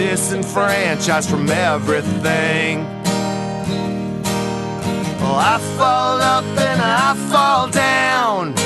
Disenfranchised from everything. Well, I fall up and I fall down.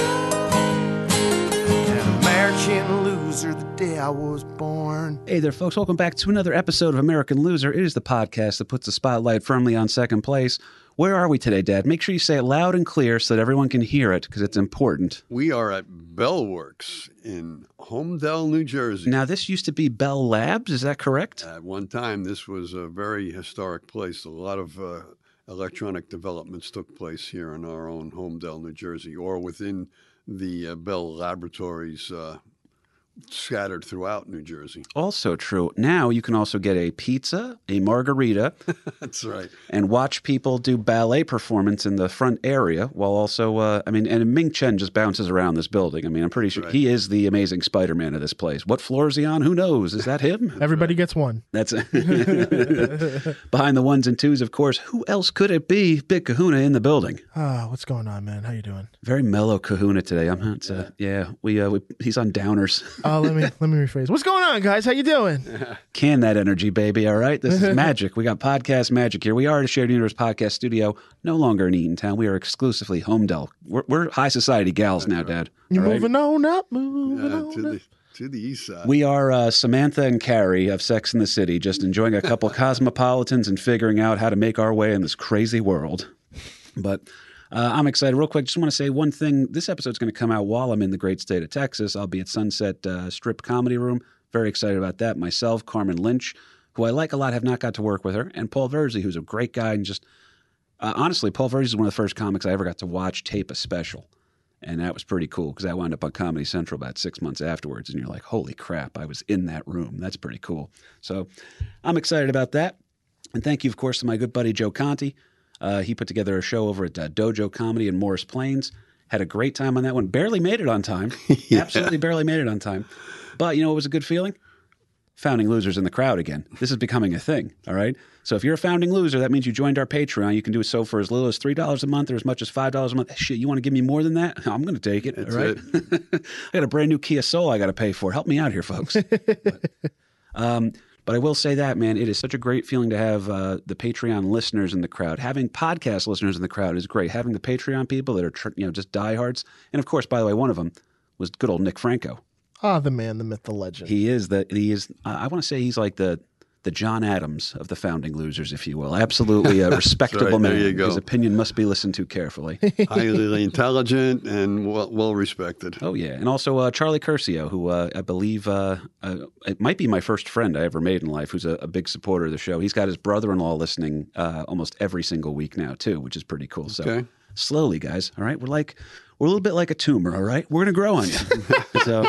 Day I was born. Hey there, folks. Welcome back to another episode of American Loser. It is the podcast that puts the spotlight firmly on second place. Where are we today, Dad? Make sure you say it loud and clear so that everyone can hear it because it's important. We are at Bellworks in Holmdel, New Jersey. Now, this used to be Bell Labs, is that correct? At one time, this was a very historic place. A lot of uh, electronic developments took place here in our own Holmdel, New Jersey, or within the uh, Bell Laboratories uh, scattered throughout New Jersey. Also true. Now you can also get a pizza, a margarita, That's right. and watch people do ballet performance in the front area while also, uh, I mean, and Ming Chen just bounces around this building. I mean, I'm pretty sure Right. he is the amazing Spider Man of this place. What floor is he on? Who knows? Is that him? Everybody gets one. That's behind the ones and twos, of course. Who else could it be? Big Kahuna in the building. Ah, what's going on, man? How you doing? Very mellow Kahuna today. I'm not. Uh, yeah, we, uh, we he's on downers. Uh, let me let me rephrase. What's going on, guys? How you doing? Can that energy, baby. All right, this is magic. We got podcast magic here. We are at a shared universe podcast studio. No longer in Eatontown. We are exclusively Holmdel. We're, we're high society gals now, Dad. You All right? moving on up, moving Yeah, on to up. the to the east side. We are uh, Samantha and Carrie of Sex in the City, just enjoying a couple cosmopolitans and figuring out how to make our way in this crazy world. But uh, I'm excited. Real quick, just want to say one thing. This episode's going to come out while I'm in the great state of Texas. I'll be at Sunset uh, Strip Comedy Room. Very excited about that. Myself, Carmen Lynch, who I like a lot, have not got to work with her, and Paul Verzi, who's a great guy and just uh, honestly, Paul Verzi is one of the first comics I ever got to watch tape a special. And that was pretty cool because I wound up on Comedy Central about six months afterwards. And you're like, holy crap, I was in that room. That's pretty cool. So I'm excited about that. And thank you, of course, to my good buddy Joe Conti. Uh, he put together a show over at uh, Dojo Comedy in Morris Plains. Had a great time on that one. Barely made it on time. Absolutely barely made it on time. But you know what was a good feeling? Founding losers in the crowd again. This is becoming a thing. All right. So if you're a founding loser, that means you joined our Patreon. You can do so for as little as three dollars a month or as much as five dollars a month. Shit, you want to give me more than that? I'm going to take it. That's all right. I got a brand new Kia Soul I got to pay for. Help me out here, folks. but, um, but I will say that, man, it is such a great feeling to have uh, the Patreon listeners in the crowd. Having podcast listeners in the crowd is great. Having the Patreon people that are, tr- you know, just diehards, and of course, by the way, one of them was good old Nick Franco. Ah, the man, the myth, the legend. He is the he is. I want to say he's like the the John Adams of the founding losers, if you will. Absolutely a respectable right, there man. you go. His opinion must be listened to carefully. Highly intelligent and well, well respected. oh yeah, and also uh, Charlie Curcio, who uh, I believe uh, uh, it might be my first friend I ever made in life, who's a, a big supporter of the show. He's got his brother-in-law listening uh, almost every single week now too, which is pretty cool. So Okay. slowly, guys. All right, we're like we're a little bit like a tumor. All right, we're gonna grow on you. so.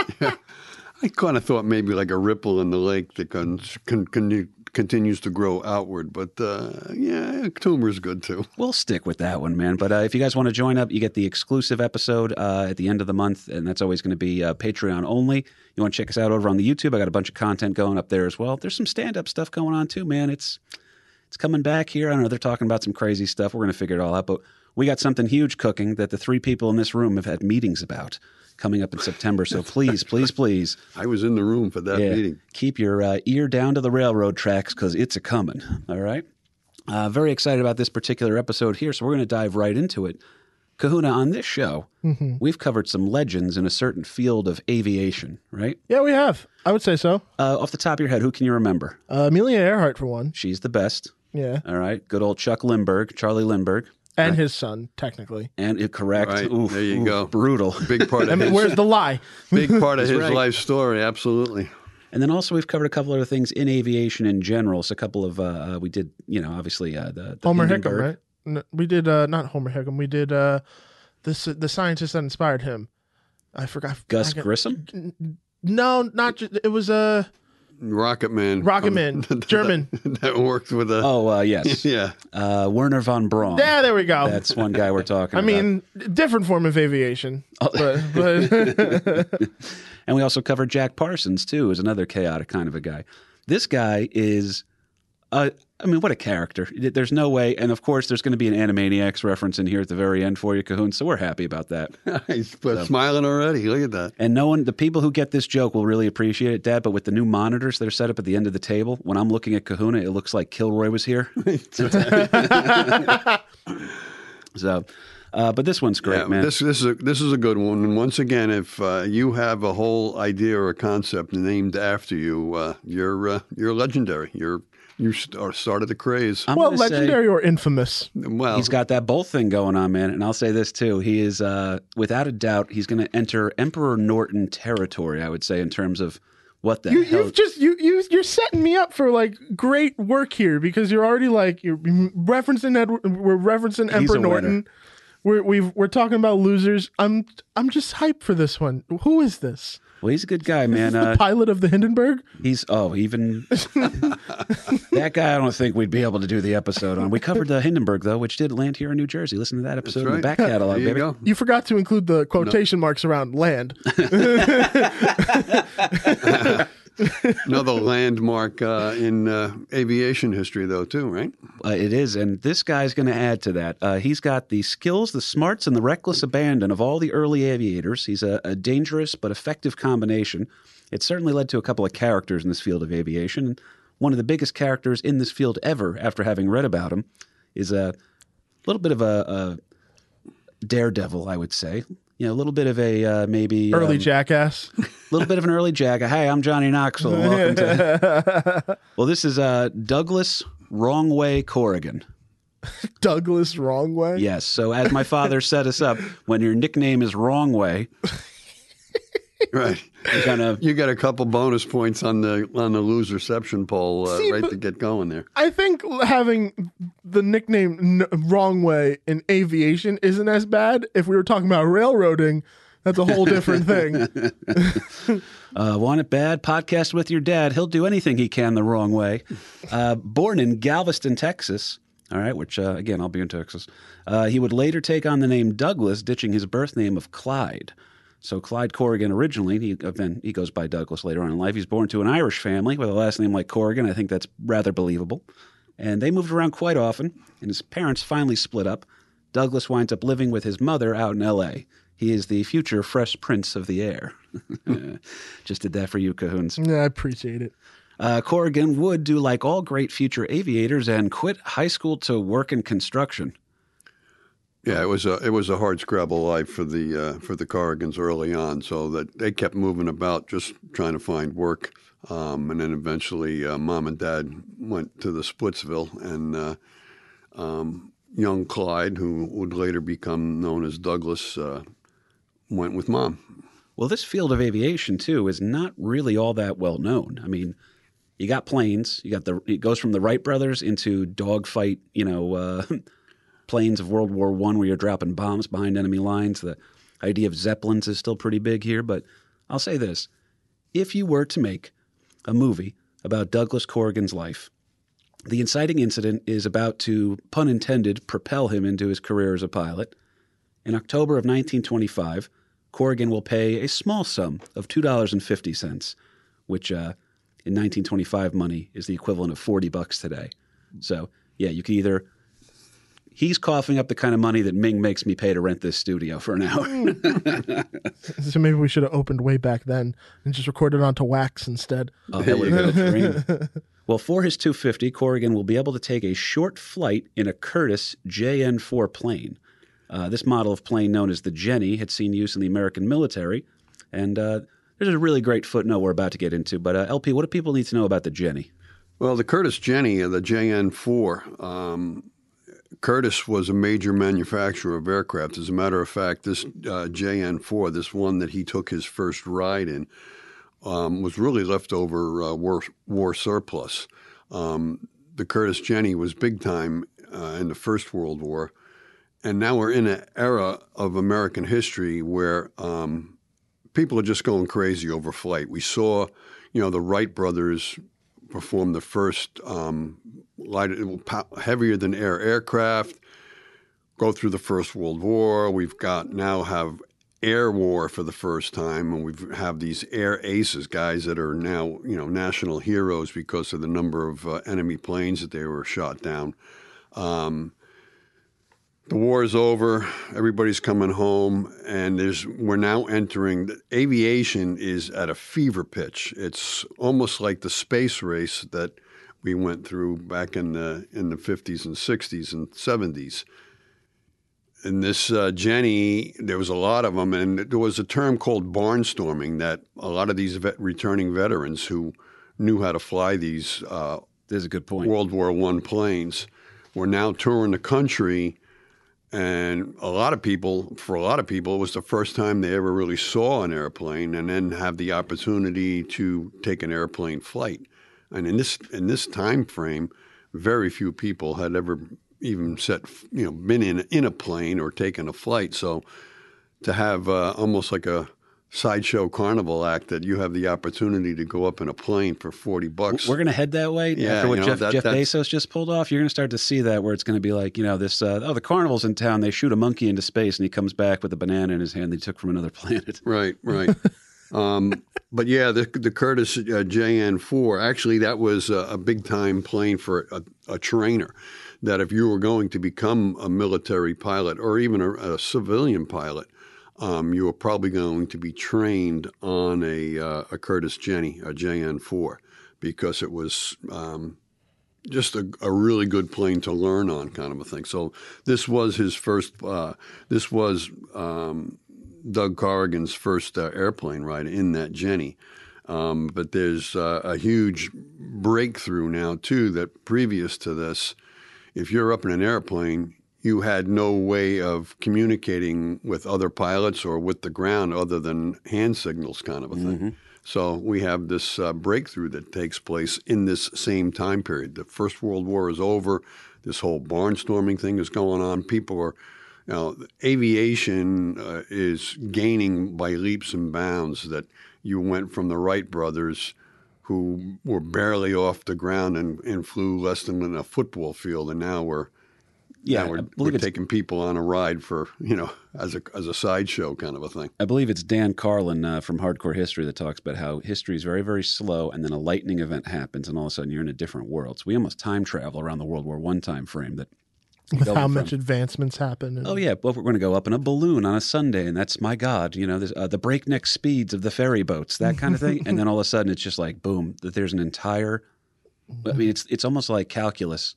I kind of thought maybe like a ripple in the lake that con- con- con- continues to grow outward, but uh, yeah, tumor's good too. We'll stick with that one, man. But uh, if you guys want to join up, you get the exclusive episode uh, at the end of the month, and that's always going to be uh, Patreon only. You want to check us out over on the YouTube? I got a bunch of content going up there as well. There's some stand-up stuff going on too, man. It's it's coming back here. I don't know they're talking about some crazy stuff. We're going to figure it all out, but we got something huge cooking that the three people in this room have had meetings about coming up in September. So please, please, please, I was in the room for that yeah, meeting. keep your uh, ear down to the railroad tracks because it's a coming. All right. Uh, very excited about this particular episode here, so we're going to dive right into it. Kahuna, on this show, we've covered some legends in a certain field of aviation, right? yeah, we have. I would say so. Uh, off the top of your head, who can you remember? Uh, Amelia Earhart for one. She's the best. Yeah, All right. Good old Chuck Lindbergh, Charlie Lindbergh. And his son, technically. And it correct. Right, Oof, there you oof, go. Brutal. Big part I of mean, his, where's the lie? big part of his right. life story. Absolutely. And then also we've covered a couple other things in aviation in general. So a couple of uh, uh, we did, you know, obviously uh, the, the Homer Hickam, right? No, we did uh, not Homer Hickam. We did uh, this the scientist that inspired him. I forgot. Gus I got- Grissom. No, not. It was uh Rocket Man. Rocket Man, German. That worked with a. Oh uh, yes, Yeah. uh, Wernher von Braun. Yeah, there we go. That's one guy we're talking I about. mean, different form of aviation. Oh. But, but And we also covered Jack Parsons too, who's another chaotic kind of a guy. This guy is, uh, I mean, what a character! There's no way, and of course, there's going to be an Animaniacs reference in here at the very end for you, Cahoon. So we're happy about that. He's but smiling already. Look at that. And no one, the people who get this joke will really appreciate it, Dad. But with the new monitors that are set up at the end of the table, when I'm looking at Kahuna, it looks like Kilroy was here. so, uh, but this one's great, yeah, man. This this is a, this is a good one. And once again, if uh, you have a whole idea or a concept named after you, uh, you're uh, you're legendary. You're you st- started the craze. I'm well, gonna say- legendary or infamous? well, He's got that both thing going on, man. And I'll say this too: he is, uh, without a doubt, he's going to enter Emperor Norton territory. I would say in terms of what the You, hell. you've just you you you're setting me up for like great work here because you're already like you're referencing Edward. We're referencing He's Emperor a winner. Norton. We're we've, we're talking about losers. I'm I'm just hyped for this one. Who is this? Well, he's a good guy, man. the Uh, pilot of the Hindenburg? he's oh, even that guy. I don't think we'd be able to do the episode on. We covered the Hindenburg though, which did land here in New Jersey. Listen to that episode in the back catalog, there you baby. go. You forgot to include the quotation marks around land. Another landmark uh, in uh, aviation history, though, too, right? Uh, it is, and this guy's going to add to that. Uh, he's got the skills, the smarts, and the reckless abandon of all the early aviators. He's a, a dangerous but effective combination. It certainly led to a couple of characters in this field of aviation. One of the biggest characters in this field ever, after having read about him, is a little bit of a, a daredevil, I would say. You know, a little bit of a uh, maybe Early um, jackass. A little bit of an early jagger. Hey, I'm Johnny Knoxville. Welcome to. well, this is uh, Douglas Wrong Way Corrigan. Douglas wrong way. Yes. So as my father set us up, when your nickname is Wrong Way, Right. you kind of You got a couple bonus points on the on the lose reception poll uh, See, right to get going there. I think having the nickname n- wrong way in aviation isn't as bad. If we were talking about railroading, that's a whole different thing. uh, want it bad. Podcast with your dad. He'll do anything he can the wrong way. Uh, born in Galveston, Texas. All right, which uh, again, I'll be in Texas. Uh, he would later take on the name Douglas, ditching his birth name of Clyde. So Clyde Corrigan originally, he then he goes by Douglas later on in life. He's born to an Irish family with a last name like Corrigan. I think that's rather believable. And they moved around quite often, and his parents finally split up. Douglas winds up living with his mother out in L.A. He is the future Fresh Prince of the Air. Just did that for you, Cahoons. yeah, I appreciate it. Uh, Corrigan would do like all great future aviators and quit high school to work in construction. Yeah, it was a it was a hard scrabble life for the uh, for the Corrigans early on, so that they kept moving about just trying to find work, um, and then eventually uh, mom and dad went to the Splitsville, and uh, um, young Clyde, who would later become known as Douglas, uh, went with mom. Well, this field of aviation too is not really all that well known. I mean, you got planes. You got the it goes from the Wright brothers into dogfight. You know, uh, planes of World War One where you're dropping bombs behind enemy lines. The idea of zeppelins is still pretty big here. But I'll say this: if you were to make a movie about Douglas Corrigan's life, the inciting incident is about to, pun intended, propel him into his career as a pilot. In October of 1925, Corrigan will pay a small sum of $2.50, which uh, in 1925 money is the equivalent of 40 bucks today. So, yeah, you can either. He's coughing up the kind of money that Ming makes me pay to rent this studio for an hour. So maybe we should have opened way back then and just recorded onto wax instead. Oh, that would have dream. Well, for his 250, Corrigan will be able to take a short flight in a Curtiss JN4 plane. Uh, this model of plane, known as the Jenny, had seen use in the American military. And uh, there's a really great footnote we're about to get into. But uh, LP, what do people need to know about the Jenny? Well, the Curtiss Jenny, uh, the JN4, um, Curtiss was a major manufacturer of aircraft. As a matter of fact, this uh, JN4, this one that he took his first ride in, um, was really leftover uh, war, war surplus. Um, the Curtiss Jenny was big time uh, in the First World War. And now we're in an era of American history where um, people are just going crazy over flight. We saw, you know, the Wright brothers performed the first um, heavier than air aircraft. Go through the First World War. We've got now have air war for the first time, and we have have these air aces, guys that are now you know national heroes because of the number of uh, enemy planes that they were shot down. Um, the war is over. Everybody's coming home, and there's we're now entering. Aviation is at a fever pitch. It's almost like the space race that we went through back in the in the 50s and 60s and 70s. And this uh, Jenny, there was a lot of them, and there was a term called barnstorming that a lot of these vet, returning veterans who knew how to fly these. Uh, There's a good point. World War One planes were now touring the country and a lot of people, for a lot of people, it was the first time they ever really saw an airplane, and then have the opportunity to take an airplane flight. And in this in this time frame, very few people had ever even set you know been in in a plane or taken a flight. So to have uh, almost like a sideshow carnival act that you have the opportunity to go up in a plane for 40 bucks. We're going to head that way Yeah, after what you know, Jeff, that- Jeff Bezos just pulled off. You're going to start to see that where it's going to be like, you know, this, uh, oh, the carnival's in town. They shoot a monkey into space and he comes back with a banana in his hand that he took from another planet. Right, right. um, but yeah, the, the Curtiss uh, JN4, actually, that was a, a big time plane for a, a trainer. That if you were going to become a military pilot or even a, a civilian pilot, um, you were probably going to be trained on a, uh, a Curtiss Jenny, a JN4, because it was um, just a, a really good plane to learn on, kind of a thing. So this was his first. Uh, this was um, Doug Corrigan's first uh, airplane ride in that Jenny. Um, but there's uh, a huge breakthrough now too. That previous to this, if you're up in an airplane, you had no way of communicating with other pilots or with the ground other than hand signals, kind of a thing. So we have this uh, breakthrough that takes place in this same time period. The First World War is over. This whole barnstorming thing is going on. People are, you know, aviation uh, is gaining by leaps and bounds. That you went from the Wright brothers, who were barely off the ground and, and flew less than a football field, and now we're Yeah, now we're, I we're taking people on a ride for you know as a as a sideshow kind of a thing. I believe it's Dan Carlin uh, from Hardcore History that talks about how history is very, very slow, and then a lightning event happens, and all of a sudden you're in a different world. So we almost time travel around the World War One time frame. That with going how from- much advancements happen. And oh yeah, well we're going to go up in a balloon on a Sunday, and that's my God, you know, uh, the breakneck speeds of the ferry boats, that kind of thing, and then all of a sudden it's just like boom, that there's an entire. I mean, it's it's almost like calculus,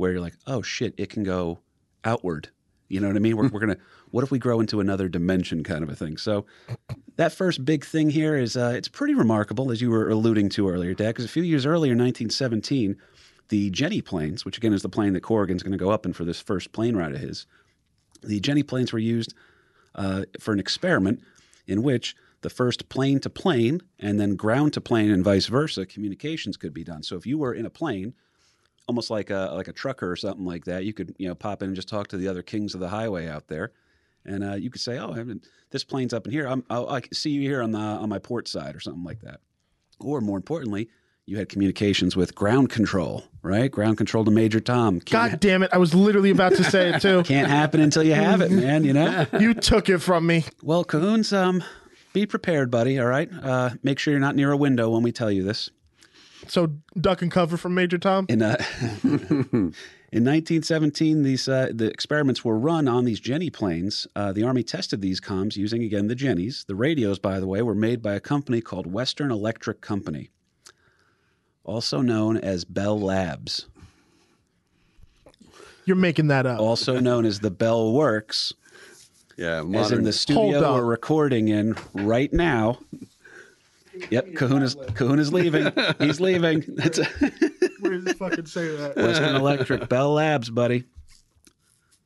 where you're like, oh shit, it can go outward. You know what I mean? We're, we're gonna. What if we grow into another dimension, kind of a thing? So, that first big thing here is uh, it's pretty remarkable, as you were alluding to earlier, Dad. Because a few years earlier, 1917, the Jenny planes, which again is the plane that Corrigan's going to go up in for this first plane ride of his, the Jenny planes were used uh, for an experiment in which the first plane to plane and then ground to plane and vice versa communications could be done. So if you were in a plane, almost like a like a trucker or something like that, you could you know pop in and just talk to the other kings of the highway out there, and uh, you could say, "Oh, this plane's up in here. I'm, I'll, I can see you here on the on my port side or something like that." Or more importantly, you had communications with ground control, right? Ground control to Major Tom. Can't, God damn it! I was literally about to say it too. can't happen until you have it, man. You know. You took it from me. Well, Cahoon's, um, be prepared, buddy. All right. Uh, make sure you're not near a window when we tell you this. So duck and cover from Major Tom. In uh, in 1917, these uh, the experiments were run on these Jenny planes. Uh, the Army tested these comms using again the Jennies. The radios, by the way, were made by a company called Western Electric Company, also known as Bell Labs, You're making that up. also known as the Bell Works, Yeah, as in the studio we're recording in right now. Yep, Cahoon's Cahoon's leaving. He's leaving. It's a, Where does it fucking say that? Western Electric, Bell Labs, buddy.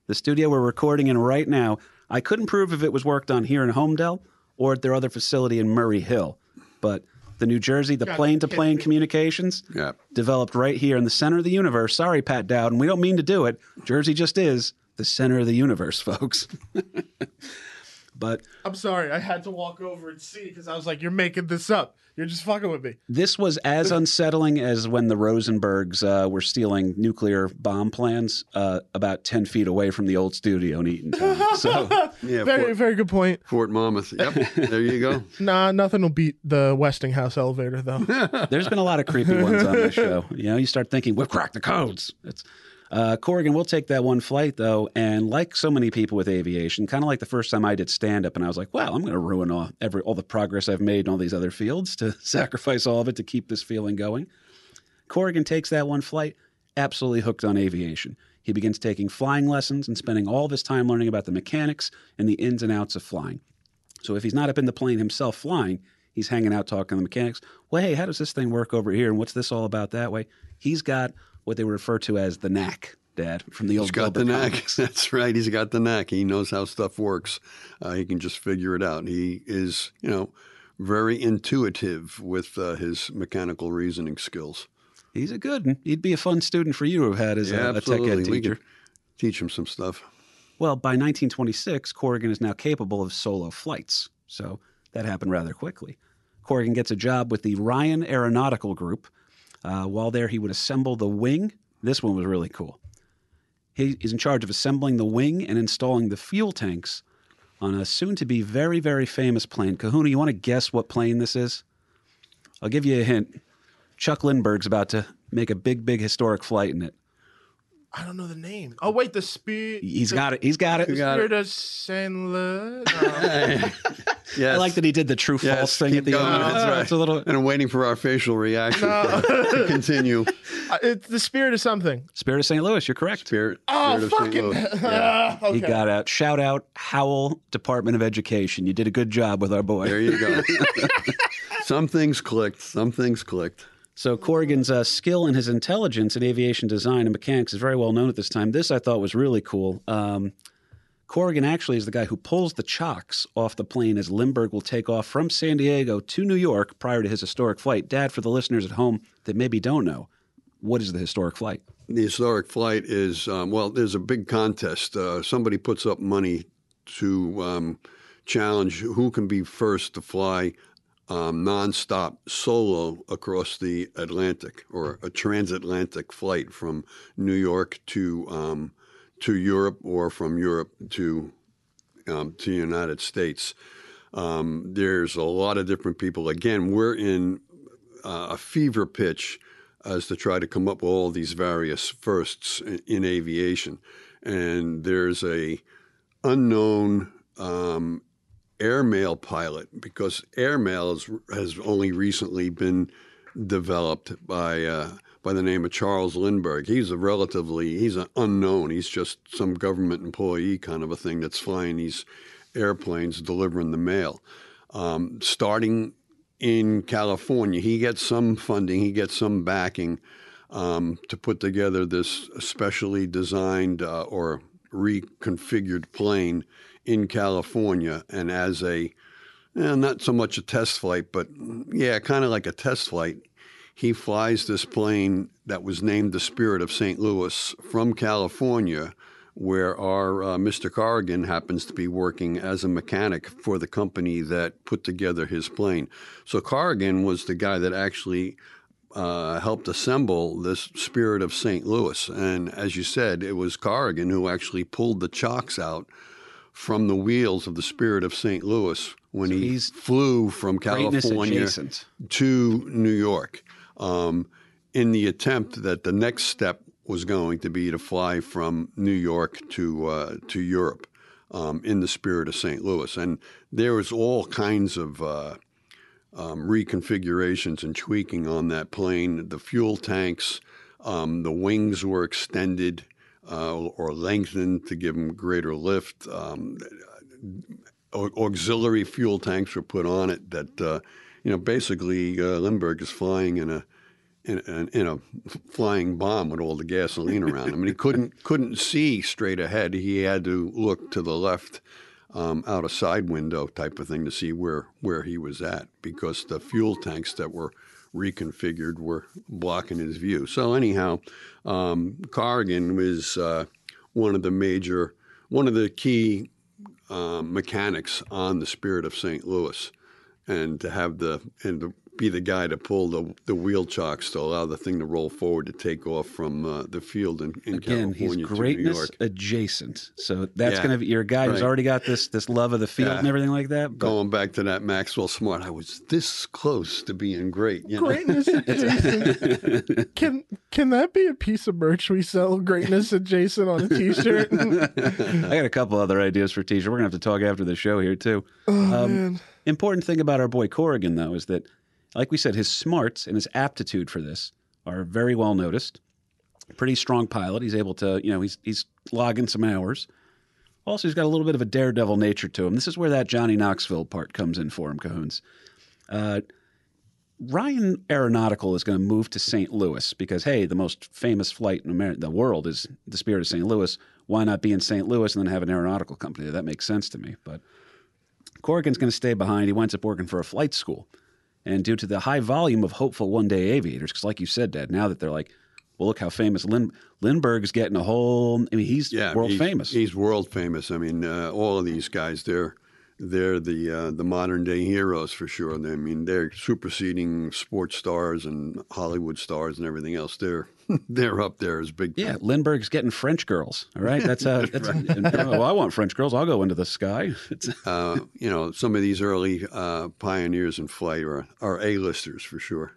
The studio we're recording in right now. I couldn't prove if it was worked on here in Holmdel or at their other facility in Murray Hill, but the New Jersey, the plane to plane communications, yeah. developed right here in the center of the universe. Sorry, Pat Dowd, and we don't mean to do it. Jersey just is the center of the universe, folks. But I'm sorry, I had to walk over and see because I was like, "You're making this up. You're just fucking with me." this was as unsettling as when the Rosenbergs uh, were stealing nuclear bomb plans uh, about 10 feet away from the old studio in Eatontown. So Yeah, Very, Fort, very good point. Fort Monmouth. Yep, there you go. Nah, nothing will beat the Westinghouse elevator though. there's been a lot of creepy ones on this show. You know, you start thinking, we've cracked the codes. It's, uh, Corrigan, we'll take that one flight, though. And like so many people with aviation, kind of like the first time I did stand up, and I was like, wow, I'm going to ruin all, every, all the progress I've made in all these other fields to sacrifice all of it to keep this feeling going. Corrigan takes that one flight, absolutely hooked on aviation. He begins taking flying lessons and spending all of his time learning about the mechanics and the ins and outs of flying. So if he's not up in the plane himself flying, he's hanging out talking to the mechanics. Well, hey, how does this thing work over here? And what's this all about that way? He's got what they refer to as the knack, Dad, from the old He's got the Dilbert knack. comics. That's right. He's got the knack. He knows how stuff works. Uh, he can just figure it out. He is, you know, very intuitive with uh, his mechanical reasoning skills. He's a good one. He'd be a fun student for you to have had as Yeah, a, a tech ed teacher. teach him some stuff. Well, by 1926, Corrigan is now capable of solo flights. So that happened rather quickly. Corrigan gets a job with the Ryan Aeronautical Group. Uh, while there, he would assemble the wing. This one was really cool. He is in charge of assembling the wing and installing the fuel tanks on a soon to be very, very famous plane. Kahuna, you want to guess what plane this is? I'll give you a hint. Chuck Lindbergh's about to make a big, big historic flight in it. I don't know the name. Oh wait, the spirit. He's got it. He's got it. The got spirit of Saint Louis. No. Yes. I like that he did the true false Yes, thing at the going. end. That's right. It's a little and I'm waiting for our facial reaction to continue. Uh, it's the spirit of something. Spirit of St. Louis. You're correct. Spirit, Oh Spirit of fucking! Louis. Yeah. okay. He got out. Shout out Howell Department of Education. You did a good job with our boy. There you go. some things clicked. Some things clicked. So Corrigan's uh, skill and his intelligence in aviation design and mechanics is very well known at this time. This I thought was really cool. Um, Corrigan actually is the guy who pulls the chocks off the plane as Lindbergh will take off from San Diego to New York prior to his historic flight. Dad, for the listeners at home that maybe don't know, what is the historic flight? The historic flight is um, well. There's a big contest. Uh, somebody puts up money to um, challenge who can be first to fly um, nonstop solo across the Atlantic or a transatlantic flight from New York to um, to Europe or from Europe to um, to the United States. Um, there's a lot of different people. Again, we're in uh, a fever pitch as to try to come up with all these various firsts in, in aviation, and there's a unknown um, airmail pilot because airmail has only recently been developed by uh, by the name of Charles Lindbergh. He's a relatively he's an unknown. He's just some government employee kind of a thing that's flying these airplanes delivering the mail. Um, starting in California, he gets some funding, he gets some backing um, to put together this specially designed uh, or reconfigured plane in California, and as a eh, not so much a test flight, but yeah, kind of like a test flight. He flies this plane that was named the Spirit of St. Louis from California, where our uh, Mr. Corrigan happens to be working as a mechanic for the company that put together his plane. So Corrigan was the guy that actually uh, helped assemble this Spirit of St. Louis. And as you said, it was Corrigan who actually pulled the chocks out from the wheels of the Spirit of St. Louis when he flew from California to New York um, in the attempt that the next step was going to be to fly from New York to uh, to Europe um, in the spirit of St. Louis, and there was all kinds of uh, um, reconfigurations and tweaking on that plane. The fuel tanks, um, the wings were extended uh, or lengthened to give them greater lift. Um, auxiliary fuel tanks were put on it that uh, you know basically uh, Lindbergh is flying in a in, in, in a flying bomb with all the gasoline around him, and he couldn't couldn't see straight ahead. He had to look to the left. Um, out a side window type of thing to see where, where he was at because the fuel tanks that were reconfigured were blocking his view. So anyhow, um, Corrigan was uh, one of the major, one of the key um, mechanics on the Spirit of St. Louis, and to have the and to be the guy to pull the the wheel chocks to allow the thing to roll forward to take off from uh, the field in, in Again, he's California to New greatness York. adjacent. So that's Yeah, going to be you're a guy who's already got this this love of the field Yeah. and everything like that. But Going back to that Maxwell Smart, I was this close to being great. You know? Greatness adjacent. can can that be a piece of merch we sell? Greatness adjacent on a T-shirt. I got a couple other ideas for t-shirt. We're gonna have to talk after the show here too. oh Um, man, Important thing about our boy Corrigan, though, is that, like we said, his smarts and his aptitude for this are very well noticed. Pretty strong pilot. He's able to, you know, he's he's logging some hours. Also, he's got a little bit of a daredevil nature to him. This is where that Johnny Knoxville part comes in for him, Cahoons. Uh, Ryan Aeronautical is going to move to St. Louis because, hey, the most famous flight in the world is the Spirit of St. Louis. Why not be in St. Louis and then have an aeronautical company? That makes sense to me. But Corrigan's going to stay behind. He winds up working for a flight school. And due to the high volume of hopeful one day aviators, because like you said, Dad, now that they're like, well, look how famous Lin- Lindbergh's getting a whole, I mean, he's yeah, world he's, famous. He's world famous. I mean, uh, all of these guys, they're they're the uh, the modern day heroes for sure. I mean, they're superseding sports stars and Hollywood stars and everything else. They're they're up there as big. yeah, Lindbergh's getting French girls. All right, that's uh, that's. and, well, I want French girls. I'll go into the sky. It's, Uh, you know, some of these early uh, pioneers in flight are are A-listers for sure.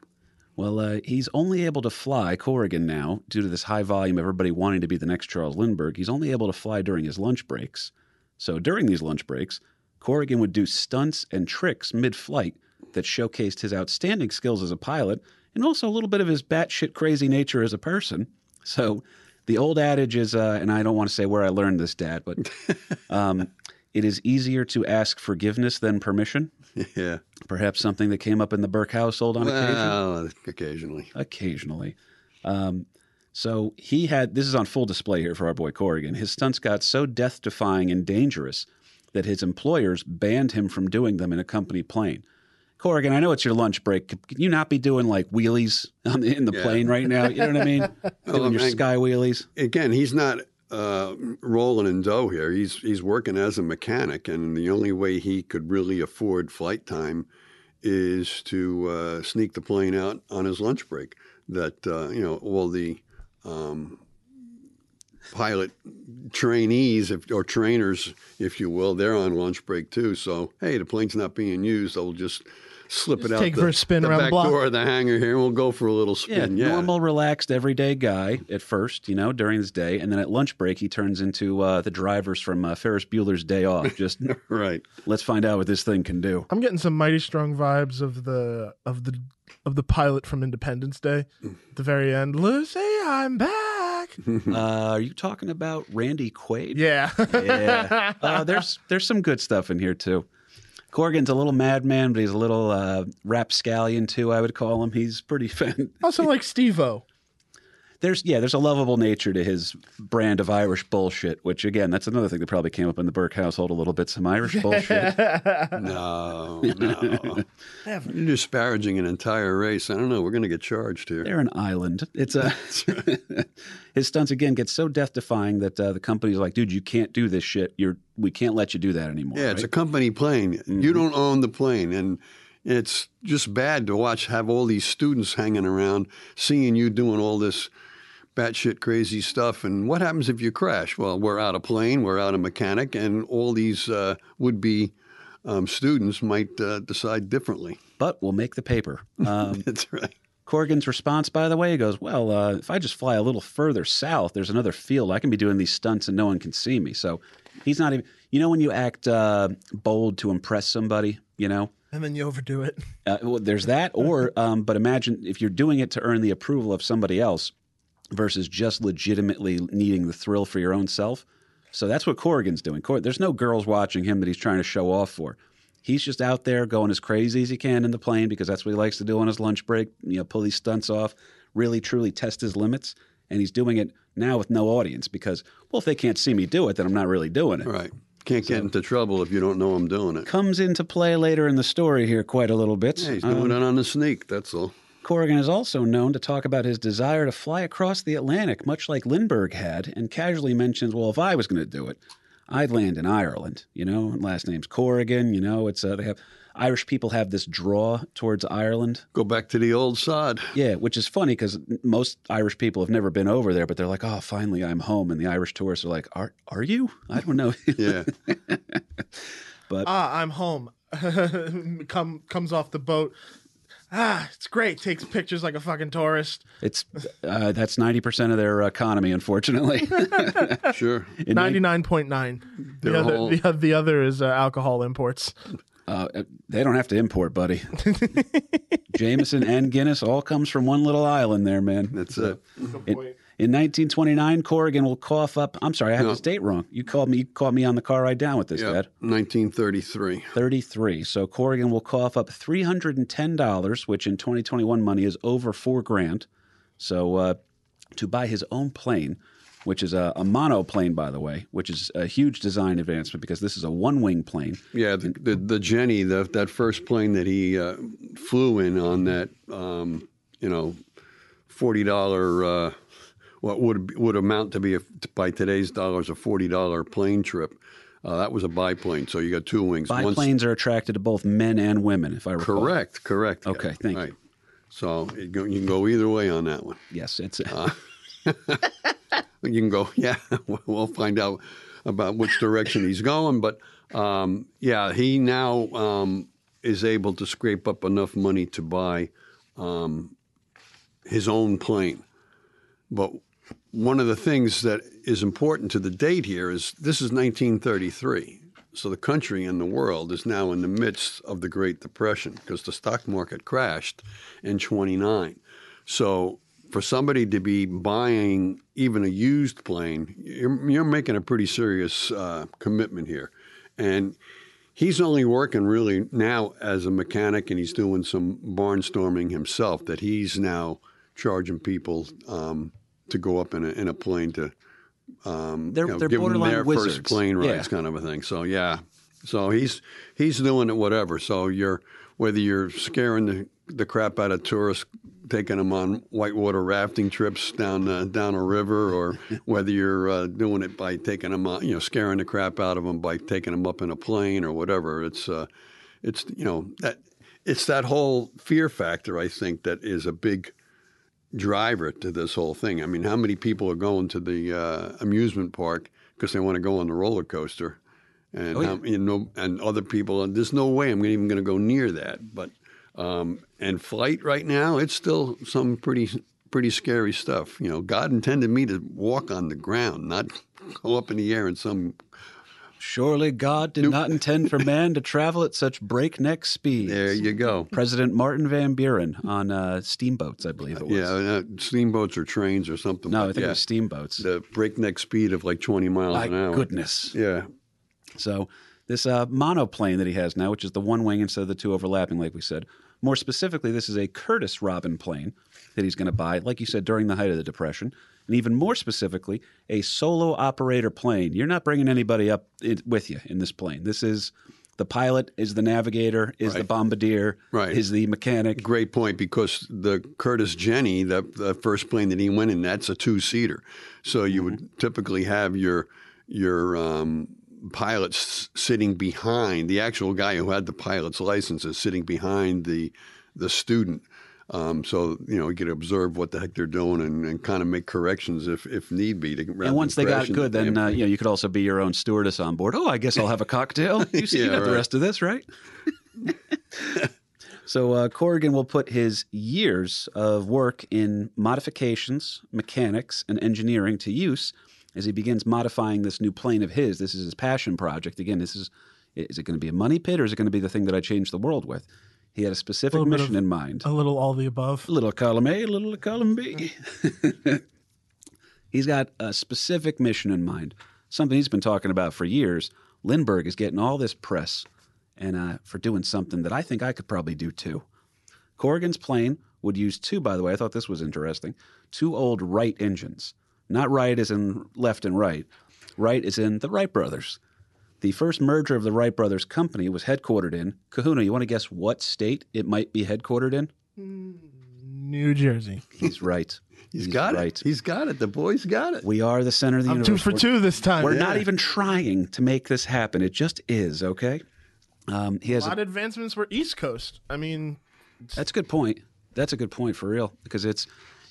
well, uh, he's only able to fly Corrigan now due to this high volume. Everybody wanting to be the next Charles Lindbergh. He's only able to fly during his lunch breaks. So during these lunch breaks, Corrigan would do stunts and tricks mid-flight that showcased his outstanding skills as a pilot and also a little bit of his batshit crazy nature as a person. So the old adage is, uh, and I don't want to say where I learned this, Dad, but um, it is easier to ask forgiveness than permission. Yeah, Perhaps something that came up in the Burke household on occasion. occasionally. Occasionally. Um, so he had this is on full display here for our boy Corrigan. His stunts got so death defying and dangerous that his employers banned him from doing them in a company plane. Corrigan, I know it's your lunch break. Can you not be doing like wheelies on the, in the Yeah. plane right now? You know what I mean? doing your I- sky wheelies. Again, he's not uh, rolling in dough here. He's he's working as a mechanic, and the only way he could really afford flight time is to uh, sneak the plane out on his lunch break. That uh, you know all the um, pilot trainees if, or trainers, if you will, they're on lunch break too. So hey, the plane's not being used. I'll just slip Just it out take the, for a spin the around the back block. door of the hangar here, and we'll go for a little Yeah, spin. Yeah, normal, relaxed, everyday guy at first, you know, during his day, and then at lunch break he turns into uh, the drivers from uh, Ferris Bueller's Day Off. Just right. let's find out what this thing can do. I'm getting some mighty strong vibes of the of the of the pilot from Independence Day. At the very end, Lucy, I'm back. Uh, are you talking about Randy Quaid? Yeah. Yeah. Uh, there's there's some good stuff in here too. Corrigan's a little madman, but he's a little uh, rapscallion too. I would call him. He's pretty fun. also like Steve-O. There's yeah, there's a lovable nature to his brand of Irish bullshit. Which again, that's another thing that probably came up in the Burke household a little bit. Some Irish bullshit. No, no. You're disparaging an entire race. I don't know. We're going to get charged here. They're an island. It's a his stunts again get so death defying that uh, the company's like, dude, you can't do this shit. You're we can't let you do that anymore. Yeah, it's a company plane. You don't own the plane. And it's just bad to watch, have all these students hanging around, seeing you doing all this batshit crazy stuff. And what happens if you crash? Well, we're out of plane, we're out of mechanic, and all these uh, would be um, students might uh, decide differently. but we'll make the paper. Um, That's right. Corrigan's response, by the way, he goes, Well, uh, if I just fly a little further south, there's another field. I can be doing these stunts and no one can see me. So he's not even, you know, when you act uh, bold to impress somebody, you know? and then you overdo it. Uh, well, there's that. Or, um, but imagine if you're doing it to earn the approval of somebody else versus just legitimately needing the thrill for your own self. So that's what Corrigan's doing. Cor- There's no girls watching him that he's trying to show off for. He's just out there going as crazy as he can in the plane because that's what he likes to do on his lunch break. You know, pull these stunts off, really truly test his limits. And he's doing it now with no audience because, well, if they can't see me do it, then I'm not really doing it. Right. Can't get into trouble if you don't know I'm doing it. Comes into play later in the story here quite a little bit. Yeah, he's Um, doing it on the sneak. That's all. Corrigan is also known to talk about his desire to fly across the Atlantic, much like Lindbergh had, and casually mentions, well, if I was going to do it, I'd land in Ireland, you know, last name's Corrigan, you know, it's uh, they have Irish people have this draw towards Ireland. Go back to the old sod. Yeah, which is funny because most Irish people have never been over there, but they're like, "Oh, finally, I'm home." And the Irish tourists are like, "Are are you? I don't know." Yeah. but Ah, I'm home. Come comes off the boat. Ah, it's great. Takes pictures like a fucking tourist. it's uh, that's ninety percent of their economy, unfortunately. sure. Ninety nine point nine. The other, whole- the, the other is uh, alcohol imports. Uh, they don't have to import, buddy. Jameson and Guinness all comes from one little island there, man. That's it. In, in 1929, Corrigan will cough up. I'm sorry, I have No. this date wrong. You called me. You called me on the car ride down with this, Yeah. Dad. 1933. 33. So Corrigan will cough up $310, which in 2021 money is over four grand. So uh, to buy his own plane, which is a, a monoplane, by the way, which is a huge design advancement because this is a one wing plane. Yeah, the, the, the Jenny, the, that first plane that he uh, flew in on that, um, you know, forty dollar, uh, what would would amount to be a, by today's dollars a forty dollar plane trip. Uh, that was a biplane, so you got two wings. Biplanes are attracted to both men and women, if I recall. Correct, correct. Okay, thank you. right. So you, go, you can go either way on that one. Yes, it's You can go, yeah, we'll find out about which direction he's going. But um, yeah, he now um, is able to scrape up enough money to buy um, his own plane. But one of the things that is important to the date here is this is 1933. So the country and the world is now in the midst of the Great Depression because the stock market crashed in 29. So for somebody to be buying even a used plane, you're, you're making a pretty serious uh, commitment here. And he's only working really now as a mechanic and he's doing some barnstorming himself that he's now charging people um, to go up in a, in a plane to um, They're- you know, they're give them their wizards. first plane rides Yeah. kind of a thing. So yeah, so he's he's doing it whatever. So you're whether you're scaring the the crap out of tourists, taking them on whitewater rafting trips down uh, down a river, or whether you're uh, doing it by taking them on, you know, scaring the crap out of them by taking them up in a plane or whatever. It's uh, it's you know that it's that whole fear factor. I think that is a big driver to this whole thing. I mean, how many people are going to the uh, amusement park because they want to go on the roller coaster, and Oh, yeah. how, you know, and other people. And there's no way I'm even going to go near that. But um, and flight right now, it's still some pretty pretty scary stuff. You know, God intended me to walk on the ground, not go up in the air in some. Surely God did not intend for man to travel at such breakneck speeds. There you go. President Martin Van Buren on uh, steamboats, I believe it was. Yeah, uh, steamboats or trains or something. No, I think it was steamboats. the breakneck speed of like 20 miles My an hour. goodness. Yeah. So this uh, monoplane that he has now, which is the one wing instead of the two overlapping, like we said. More specifically, this is a Curtiss Robin plane that he's going to buy, like you said, during the height of the Depression. And even more specifically, a solo operator plane. You're not bringing anybody up with you in this plane. This is the pilot, is the navigator, is the bombardier, Right. is the mechanic. Great point because the Curtiss Jenny, the, the first plane that he went in, that's a two seater. So you would typically have your your um, pilot sitting behind the actual guy who had the pilot's license is sitting behind the the student. Um, so you know you could observe what the heck they're doing and, and kind of make corrections if, if need be. To, And once they got good, the then uh, you know you could also be your own stewardess on board. Oh, I guess I'll have a cocktail. You see, you Yeah, got the rest of this, right? so uh, Corrigan will put his years of work in modifications, mechanics, and engineering to use as he begins modifying this new plane of his. This is his passion project. Again, this is is it going to be a money pit or is it going to be the thing that I change the world with? He had a specific bit mission of- in mind. A little all the above. A little column A, a little column B. he's got a specific mission in mind, something he's been talking about for years. Lindbergh is getting all this press and uh, for doing something that I think I could probably do too. Corrigan's plane would use two, by the way, I thought this was interesting, two old Wright engines. Not right as in left and right. Wright is in the Wright brothers. The first merger of the Wright brothers company was headquartered in Kahuna. You want to guess what state it might be headquartered in? New Jersey. He's right. He's got right. it. He's got it. The boy's got it. We are the center of the I'm universe. two for We're- two this time. We're Yeah. not even trying to make this happen. It just is, okay? Um, he has a lot of advancements were East Coast. I mean, That's a good point. That's a good point for real because it's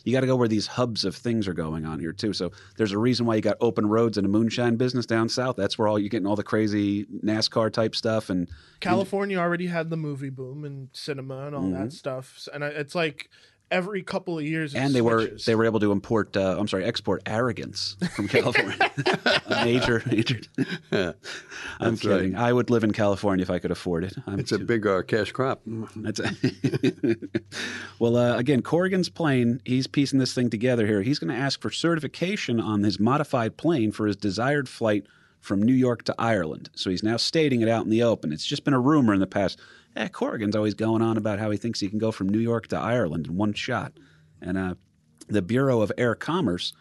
you got to go where these hubs of things are going on here too. So there's a reason why you got open roads and a moonshine business down south. That's where all you're getting all the crazy NASCAR type stuff and California already had the movie boom and cinema and all that mm-hmm. stuff. And I, it's like every couple of years, and they were they were able to import uh, I'm sorry export arrogance from California. a major major. I'm That's kidding. right. I would live in California if I could afford it. I'm It's a big uh, cash crop. That's well, uh, again, Corrigan's plane. He's piecing this thing together here. He's going to ask for certification on his modified plane for his desired flight from New York to Ireland. So he's now stating it out in the open. It's just been a rumor in the past. Eh, Corrigan's always going on about how he thinks he can go from New York to Ireland in one shot, and uh, the Bureau of Air Commerce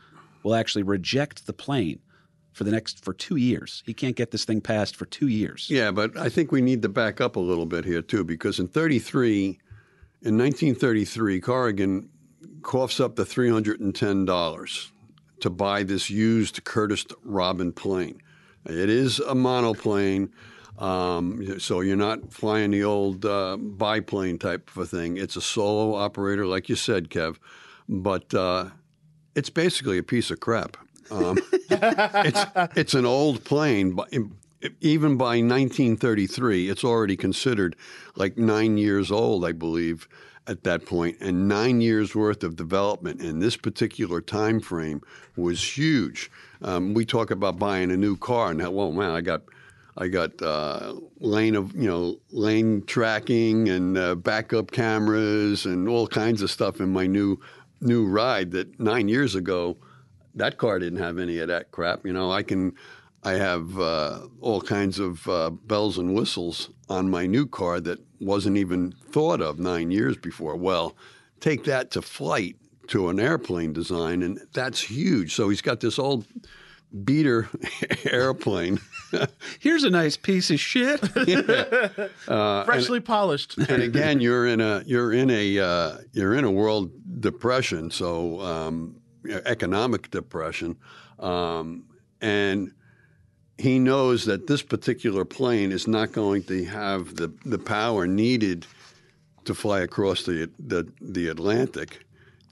will actually reject the plane for the next for two years. He can't get this thing passed for two years. Yeah, but I think we need to back up a little bit here too, because in '33, in 1933, Corrigan coughs up the $310 to buy this used Curtiss Robin plane. It is a monoplane, um, so you're not flying the old uh, biplane type of a thing. It's a solo operator, like you said, Kev, but uh, it's basically a piece of crap. Um, it's it's an old plane, but even by 1933, it's already considered like nine years old, I believe, at that point, and nine years worth of development in this particular time frame was huge. Um, we talk about buying a new car, and that, well, man, I got. I got uh, lane of you know lane tracking and uh, backup cameras and all kinds of stuff in my new new ride that nine years ago that car didn't have any of that crap. You know, I can, I have uh, all kinds of uh, bells and whistles on my new car that wasn't even thought of nine years before. Well, take that to flight to an airplane design, and that's huge. So he's got this old beater airplane. Here's a nice piece of shit. freshly polished. and again, you're in a you're in a uh, you're in a world depression, so um, economic depression, um, and he knows that this particular plane is not going to have the the power needed to fly across the the, the Atlantic.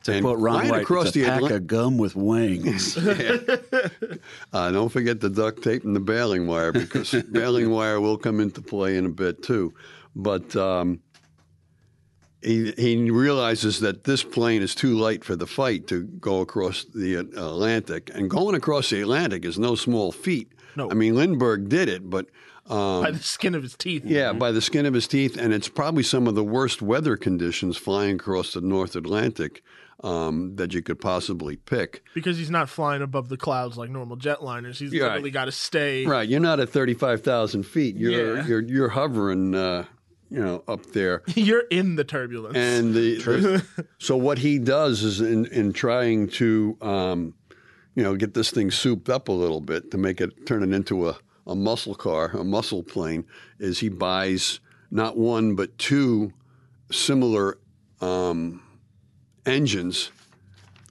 To And quote Ron flying White, across it's a the pack Atla- of gum with wings. Uh, don't forget the duct tape and the baling wire because baling wire will come into play in a bit too. But um, he, he realizes that this plane is too light for the fight to go across the Atlantic. And going across the Atlantic is no small feat. No. I mean, Lindbergh did it, but by the skin of his teeth. yeah, by the skin of his teeth. And it's probably some of the worst weather conditions flying across the North Atlantic um, that you could possibly pick. Because he's not flying above the clouds like normal jetliners. He's Yeah. literally got to stay. Right, you're not at thirty-five thousand feet. You're Yeah. you're you're hovering, uh, you know, up there. You're in the turbulence. And the, the- so what he does is in in trying to, um, you know, get this thing souped up a little bit to make it turn it into a a muscle car, a muscle plane, is he buys not one but two similar um, engines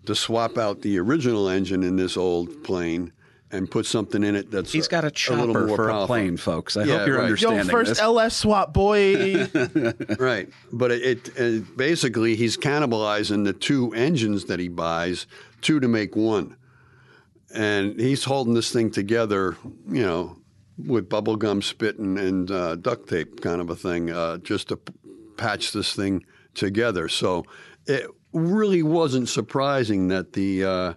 to swap out the original engine in this old plane and put something in it that's He's got a little chopper more for a powerful. plane, folks. I Yeah, hope you're right. Yo, Yo, first this. LS swap, boy. Right, but it, it, it basically he's cannibalizing the two engines that he buys, two to make one, and he's holding this thing together, you know, with bubble gum spitting and uh, duct tape, kind of a thing, uh, just to p- patch this thing together. So it really wasn't surprising that the uh,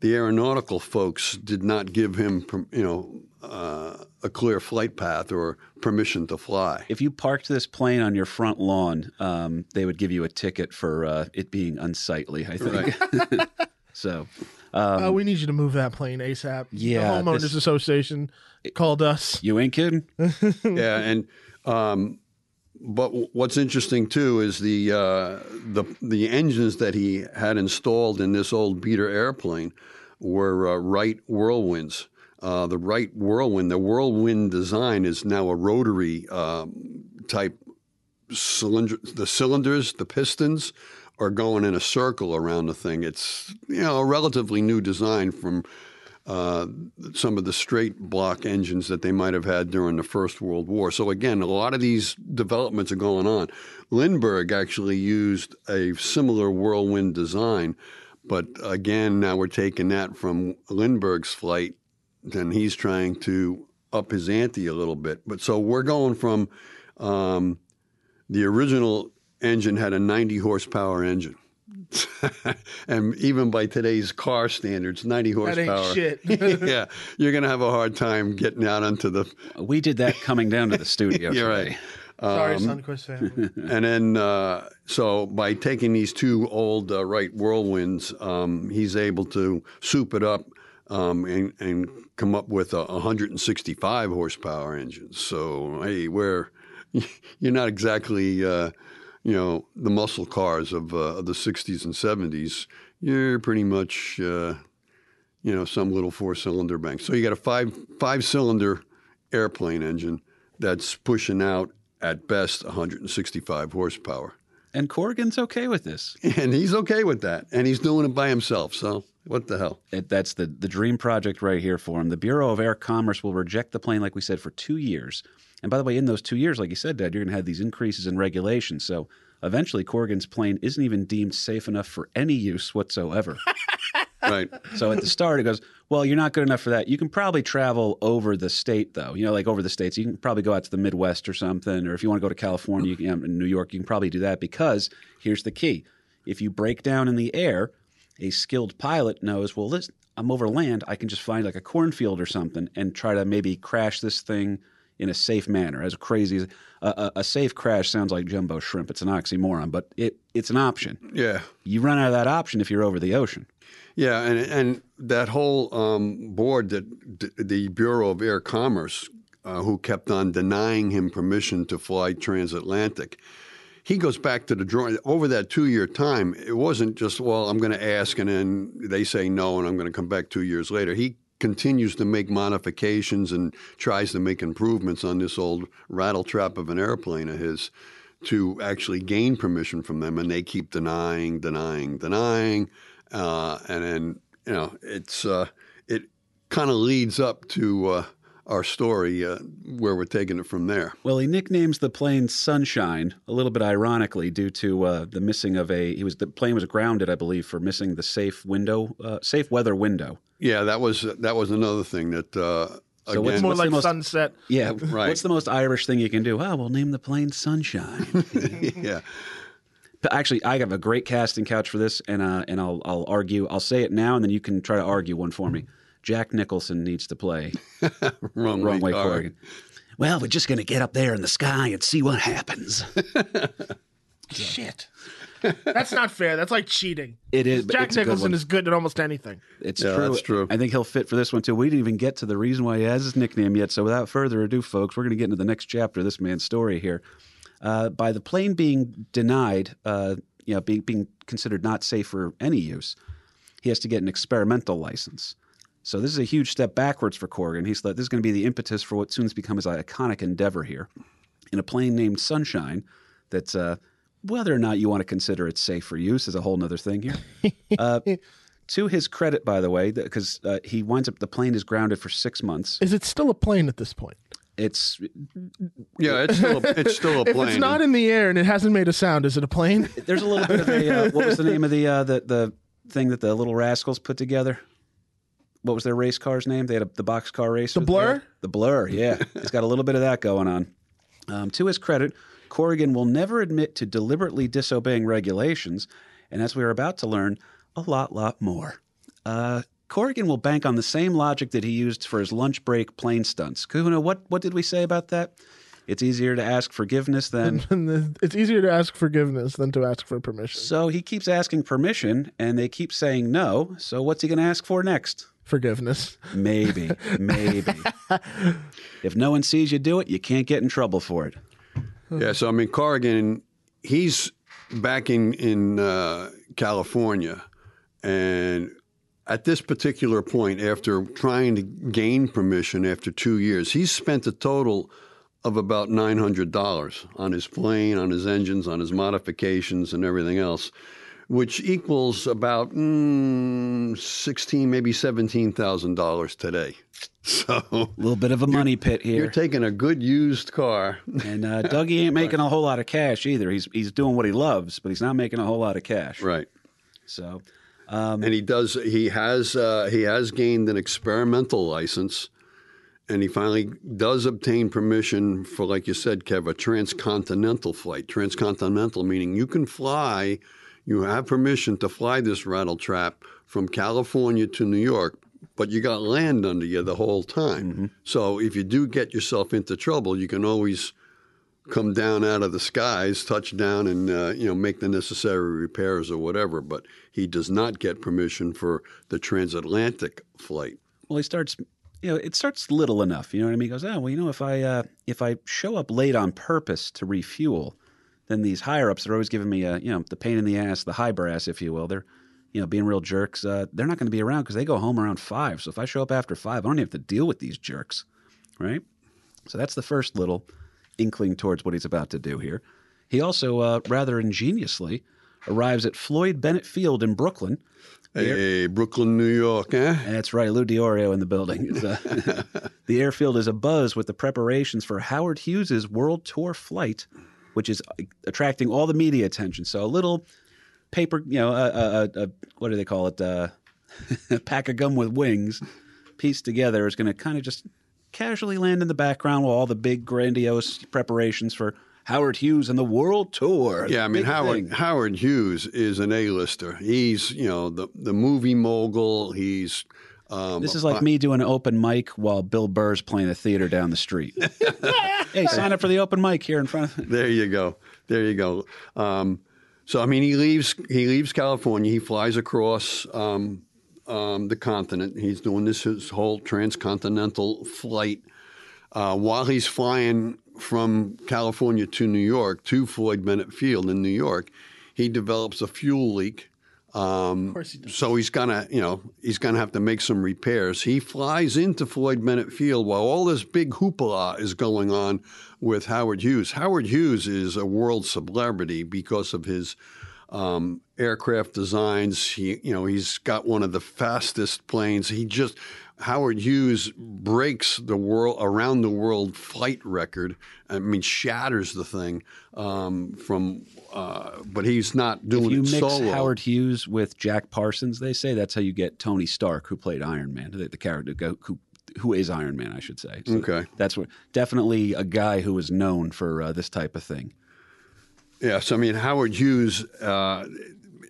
the aeronautical folks did not give him, you know. Uh, a clear flight path or permission to fly. if you parked this plane on your front lawn, um, they would give you a ticket for uh, it being unsightly. I think. so, uh, we need you to move that plane ASAP. Yeah, The homeowners this- association called us. you ain't kidding. yeah, and um, but what's interesting too is the uh, the the engines that he had installed in this old beater airplane were uh, Wright Whirlwinds. Uh, the Wright Whirlwind, the Whirlwind design is now a rotary um, type cylinder. The cylinders, the pistons, are going in a circle around the thing. It's you know a relatively new design from some of the straight block engines that they might have had during the First World War. So again, a lot of these developments are going on. Lindbergh actually used a similar whirlwind design, but again, now we're taking that from Lindbergh's flight, and he's trying to up his ante a little bit. But so we're going from um, the original engine had a 90 horsepower engine. and even by today's car standards, 90 That ain't horsepower. shit. yeah, you're going to have a hard time getting out onto the. We did that coming down to the studio. You're today. right. Sorry, Um, Sunquist family. And then, uh, so by taking these two old uh, Wright whirlwinds, um, he's able to soup it up um, and, and come up with a 165 horsepower engine. So, hey, we're you're not exactly, uh, you know, the muscle cars of, uh, of the 60s and 70s. You're pretty much, uh, you know, some little four cylinder bank. So you got a five five cylinder airplane engine that's pushing out at best 165 horsepower. And Corrigan's okay with this. And he's okay with that. And he's doing it by himself. So what the hell? It, that's the, the dream project right here for him. The Bureau of Air Commerce will reject the plane, like we said, for two years. And by the way, in those two years, like you said, Dad, you're going to have these increases in regulations. So eventually, Corrigan's plane isn't even deemed safe enough for any use whatsoever. Right. so at the start, it goes, Well, you're not good enough for that. You can probably travel over the state, though. You know, like over the states. You can probably go out to the Midwest or something. Or if you want to go to California, you can, in New York, you can probably do that because here's the key if you break down in the air, a skilled pilot knows, well, listen, I'm over land. I can just find like a cornfield or something and try to maybe crash this thing in a safe manner. As crazy as a, a, a safe crash sounds like jumbo shrimp. It's an oxymoron, but it, it's an option. Yeah. You run out of that option if you're over the ocean. Yeah, and and that whole um, board that d- the Bureau of Air Commerce, uh, who kept on denying him permission to fly transatlantic, he goes back to the drawing. Over that two-year time, it wasn't just well, I'm going to ask, and then they say no, and I'm going to come back two years later. He continues to make modifications and tries to make improvements on this old rattletrap of an airplane of his to actually gain permission from them, and they keep denying, denying, denying, uh, and then you know it's uh, it kind of leads up to uh, our story uh, where we're taking it from there. Well, he nicknames the plane Sunshine a little bit ironically due to uh, the missing of a. He was the plane was grounded, I believe, for missing the safe window, uh, safe weather window. Yeah, that was that was another thing that uh, So what's again. More What's like most- sunset. Yeah, Right. What's the most Irish thing you can do? Oh, we'll name the plane Sunshine. yeah, But Actually, I have a great casting couch for this, and uh, and I'll I'll argue. I'll say it now, and then you can try to argue one for me. Jack Nicholson needs to play wrong, Wrong Way car. Corrigan. Well, we're just going to get up there in the sky and see what happens. Shit. That's not fair. That's like cheating. It is. Jack it's a good Nicholson is good at almost anything. It's Yeah, true. that's true. I think he'll fit for this one too. We didn't even get to the reason why he has his nickname yet. So without further ado, folks, we're going to get into the next chapter of this man's story here. Uh, by the plane being denied, uh, you know, being being considered not safe for any use, he has to get an experimental license. So this is a huge step backwards for Corrigan. He's like, this is going to be the impetus for what soon has become his iconic endeavor here. In a plane named Sunshine, that's uh, whether or not you want to consider it safe for use is a whole other thing here. Uh, to his credit, by the way, because uh, he winds up the plane is grounded for six months. Is it still a plane at this point? It's yeah. It's still a, it's still a If plane. it's not in the air and it hasn't made a sound, is it a plane? there's a little bit of a uh, what was the name of the uh, the the thing that the little rascals put together? What was their race car's name? They had a, the box car race. The Blur? The Blur. Yeah, He's got a little bit of that going on. Um, to his credit, Corrigan will never admit to deliberately disobeying regulations, and as we are about to learn, a lot, lot more. Uh, Corrigan will bank on the same logic that he used for his lunch break plane stunts. Kahuna, what what did we say about that? It's easier to ask forgiveness than it's easier to ask forgiveness than to ask for permission. So he keeps asking permission, and they keep saying no. So what's he going to ask for next? Forgiveness. Maybe, maybe. if no one sees you do it, you can't get in trouble for it. Yeah, so I mean, Corrigan, he's back in in uh, California, and at this particular point, after trying to gain permission after two years, he's spent a total of about nine hundred dollars on his plane, on his engines, on his modifications, and everything else. Which equals about mm, sixteen, maybe seventeen thousand dollars today. So A little bit of a money pit here. you're taking a good used car. and uh, Dougie ain't making a whole lot of cash either. He's he's doing what he loves, but he's not making a whole lot of cash. right. So and he does he has uh, he has gained an experimental license and he finally does obtain permission for like you said kev a transcontinental flight transcontinental meaning you can fly you have permission to fly this rattle trap from california to new york but you got land under you the whole time so if you do get yourself into trouble you can always come down out of the skies, touch down, and uh, you know make the necessary repairs or whatever. But he does not get permission for the transatlantic flight. well, he starts. You know, it starts little enough. You know what I mean? He goes, oh well, you know, if I uh, if I show up late on purpose to refuel, then these higher ups are always giving me a you know the pain in the ass, the high brass, if you will. They're you know being real jerks. Uh, they're not going to be around because they go home around five. So if I show up after five, I don't even have to deal with these jerks, right? So that's the first little inkling towards what he's about to do here. He also uh, rather ingeniously arrives at Floyd Bennett Field in Brooklyn. Hey, Brooklyn, New York, eh? That's right, Lou Diorio in the building. Uh, the airfield is abuzz with the preparations for Howard Hughes's world tour flight, which is attracting all the media attention. So a little paper, you know, a, a, a, what do they call it? Uh, a pack of gum with wings pieced together is going to kind of just casually land in the background while all the big grandiose preparations for Howard Hughes and the world tour. Yeah, I mean Howard thing. Howard Hughes is an A-lister. He's you know the the movie mogul. He's um, This is like me doing an open mic while Bill Burr's playing a theater down the street. hey, sign up for the open mic here in front of me. There you go. There you go. Um, so I mean, he leaves. He leaves California. He flies across um, um, the continent. He's doing this his whole transcontinental flight. Uh, while he's flying from California to New York to Floyd Bennett Field in New York, he develops a fuel leak. Um, course he does. so he's gonna, you know, he's gonna have to make some repairs. He flies into Floyd Bennett Field while all this big hoopla is going on with Howard Hughes. Howard Hughes is a world celebrity because of his um, aircraft designs. He, you know, he's got one of the fastest planes. He just Howard Hughes breaks the world around the world flight record. I mean, shatters the thing um, from. Uh, but he's not doing If you it mix solo. Howard Hughes with Jack Parsons, they say that's how you get Tony Stark, who played Iron Man, the, the character who who is Iron Man, I should say. So Okay. that's what definitely a guy who is known for uh, this type of thing. Yes, I mean Howard Hughes. Uh,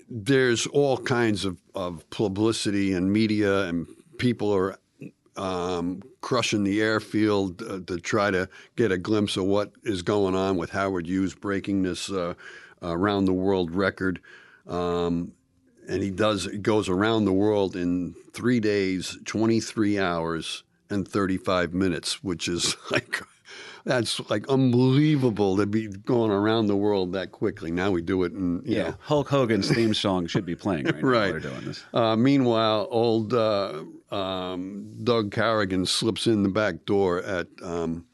there's all kinds of, of publicity and media, and people are um, crushing the airfield uh, to try to get a glimpse of what is going on with Howard Hughes breaking this uh, around the world record. Um, and he does goes around the world in three days, 23 hours, and 35 minutes, which is like that's like unbelievable to be going around the world that quickly. Now we do it in you Yeah, know. Hulk Hogan's theme song should be playing right, now Right. They're doing this. Uh, meanwhile, old uh, um, Doug Corrigan slips in the back door at um,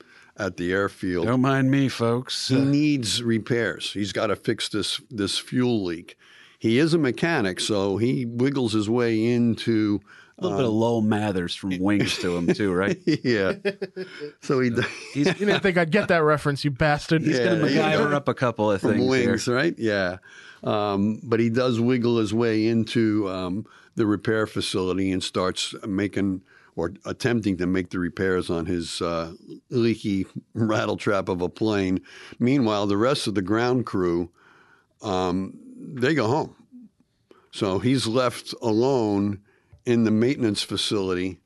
at the airfield. Don't mind me, folks. He Uh, needs repairs. He's got to fix this this fuel leak. He is a mechanic, so he wiggles his way into. a little bit of Lowell Mathers from Wings to him too, right? Yeah. So he He's You didn't think I'd get that reference, you bastard. he's Yeah, going to there MacGyver up a couple of from things wings, here. right? Yeah. Um, but he does wiggle his way into um, the repair facility and starts making or attempting to make the repairs on his uh, leaky rattletrap of a plane. Meanwhile, the rest of the ground crew, um, they go home. So he's left alone in the maintenance facility.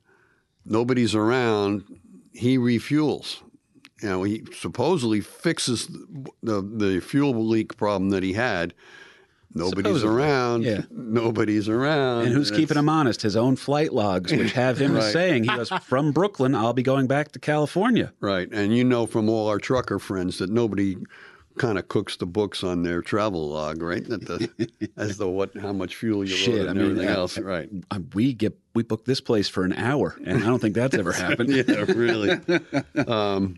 Nobody's around. He refuels. You know, he supposedly fixes the the fuel leak problem that he had. Nobody's Supposedly, around. yeah. Nobody's around. And who's keeping him honest? His own flight logs, which have him Right. saying he was from Brooklyn. I'll be going back to California. Right. And you know from all our trucker friends that nobody kind of cooks the books on their travel log, right? That the, as to what how much fuel you Shit, load I and mean, everything uh, else. Right. Uh, We get we book this place for an hour, and I don't think that's ever happened. yeah, really. um,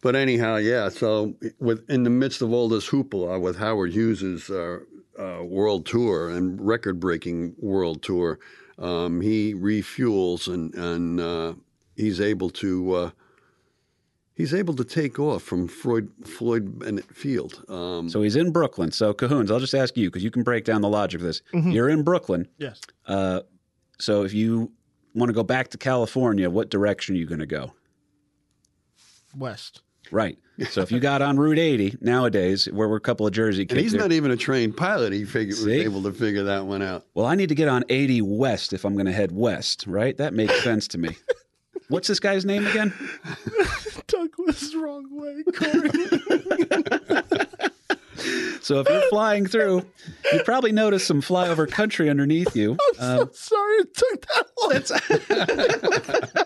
but anyhow, yeah. So with in the midst of all this hoopla with Howard Hughes's uh, uh, world tour and record-breaking world tour, um, he refuels and and uh, he's able to uh, he's able to take off from Floyd Floyd Bennett Field. Um, So he's in Brooklyn. So Cahoons, I'll just ask you because you can break down the logic of this. Mm-hmm. You're in Brooklyn. Yes. Uh, so if you want to go back to California, what direction are you going to go? West. Right. So if you got on Route 80 nowadays, where we're a couple of Jersey and kids, he's here- not even a trained pilot. He figured was able to figure that one out. well, I need to get on 80 west if I'm going to head west. Right? That makes sense to me. What's this guy's name again? Douglas, wrong way. Corey. So if you're flying through, you probably notice some flyover country underneath you. I'm so um, sorry it took that long.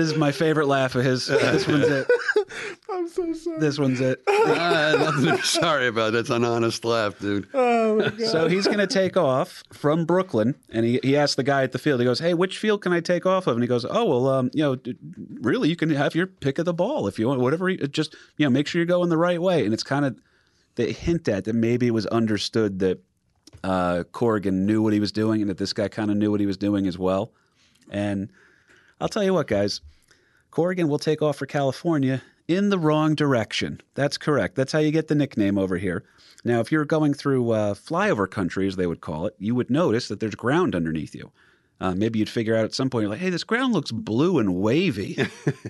This is my favorite laugh of his. This one's it. I'm so sorry. This one's it. Ah, nothing to be sorry about. That's an honest laugh, dude. Oh my god. So he's going to take off from Brooklyn, and he, he asks the guy at the field. He goes, "Hey, which field can I take off of?" And he goes, "Oh, well, um, you know, really, you can have your pick of the ball if you want. Whatever, you, just you know, make sure you're going the right way." And it's kind of they hint at that maybe it was understood that uh, Corrigan knew what he was doing, and that this guy kind of knew what he was doing as well. And I'll tell you what, guys, Corrigan will take off for California in the wrong direction. That's correct. That's how you get the nickname over here. Now, if you're going through uh, flyover country, as they would call it, you would notice that there's ground underneath you. Uh, maybe you'd figure out at some point, you're like, hey, this ground looks blue and wavy.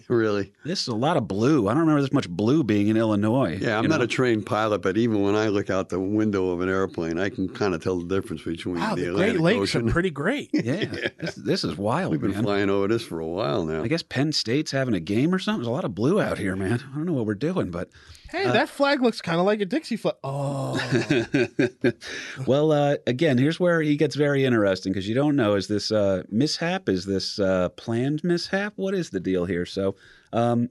Really. this is a lot of blue. I don't remember this much blue being in Illinois. Yeah, I'm you not know? a trained pilot, but even when I look out the window of an airplane, I can kind of tell the difference between wow, the the Atlantic Great Lakes Ocean. are pretty great. Yeah, This, this is wild, We've been man. flying over this for a while now. I guess Penn State's having a game or something. There's a lot of blue out here, man. I don't know what we're doing, but Hey, that flag looks kind of like a Dixie flag. Oh, well, uh, again, here's where he gets very interesting because you don't know is this uh, mishap? Is this uh, planned mishap? What is the deal here? So um,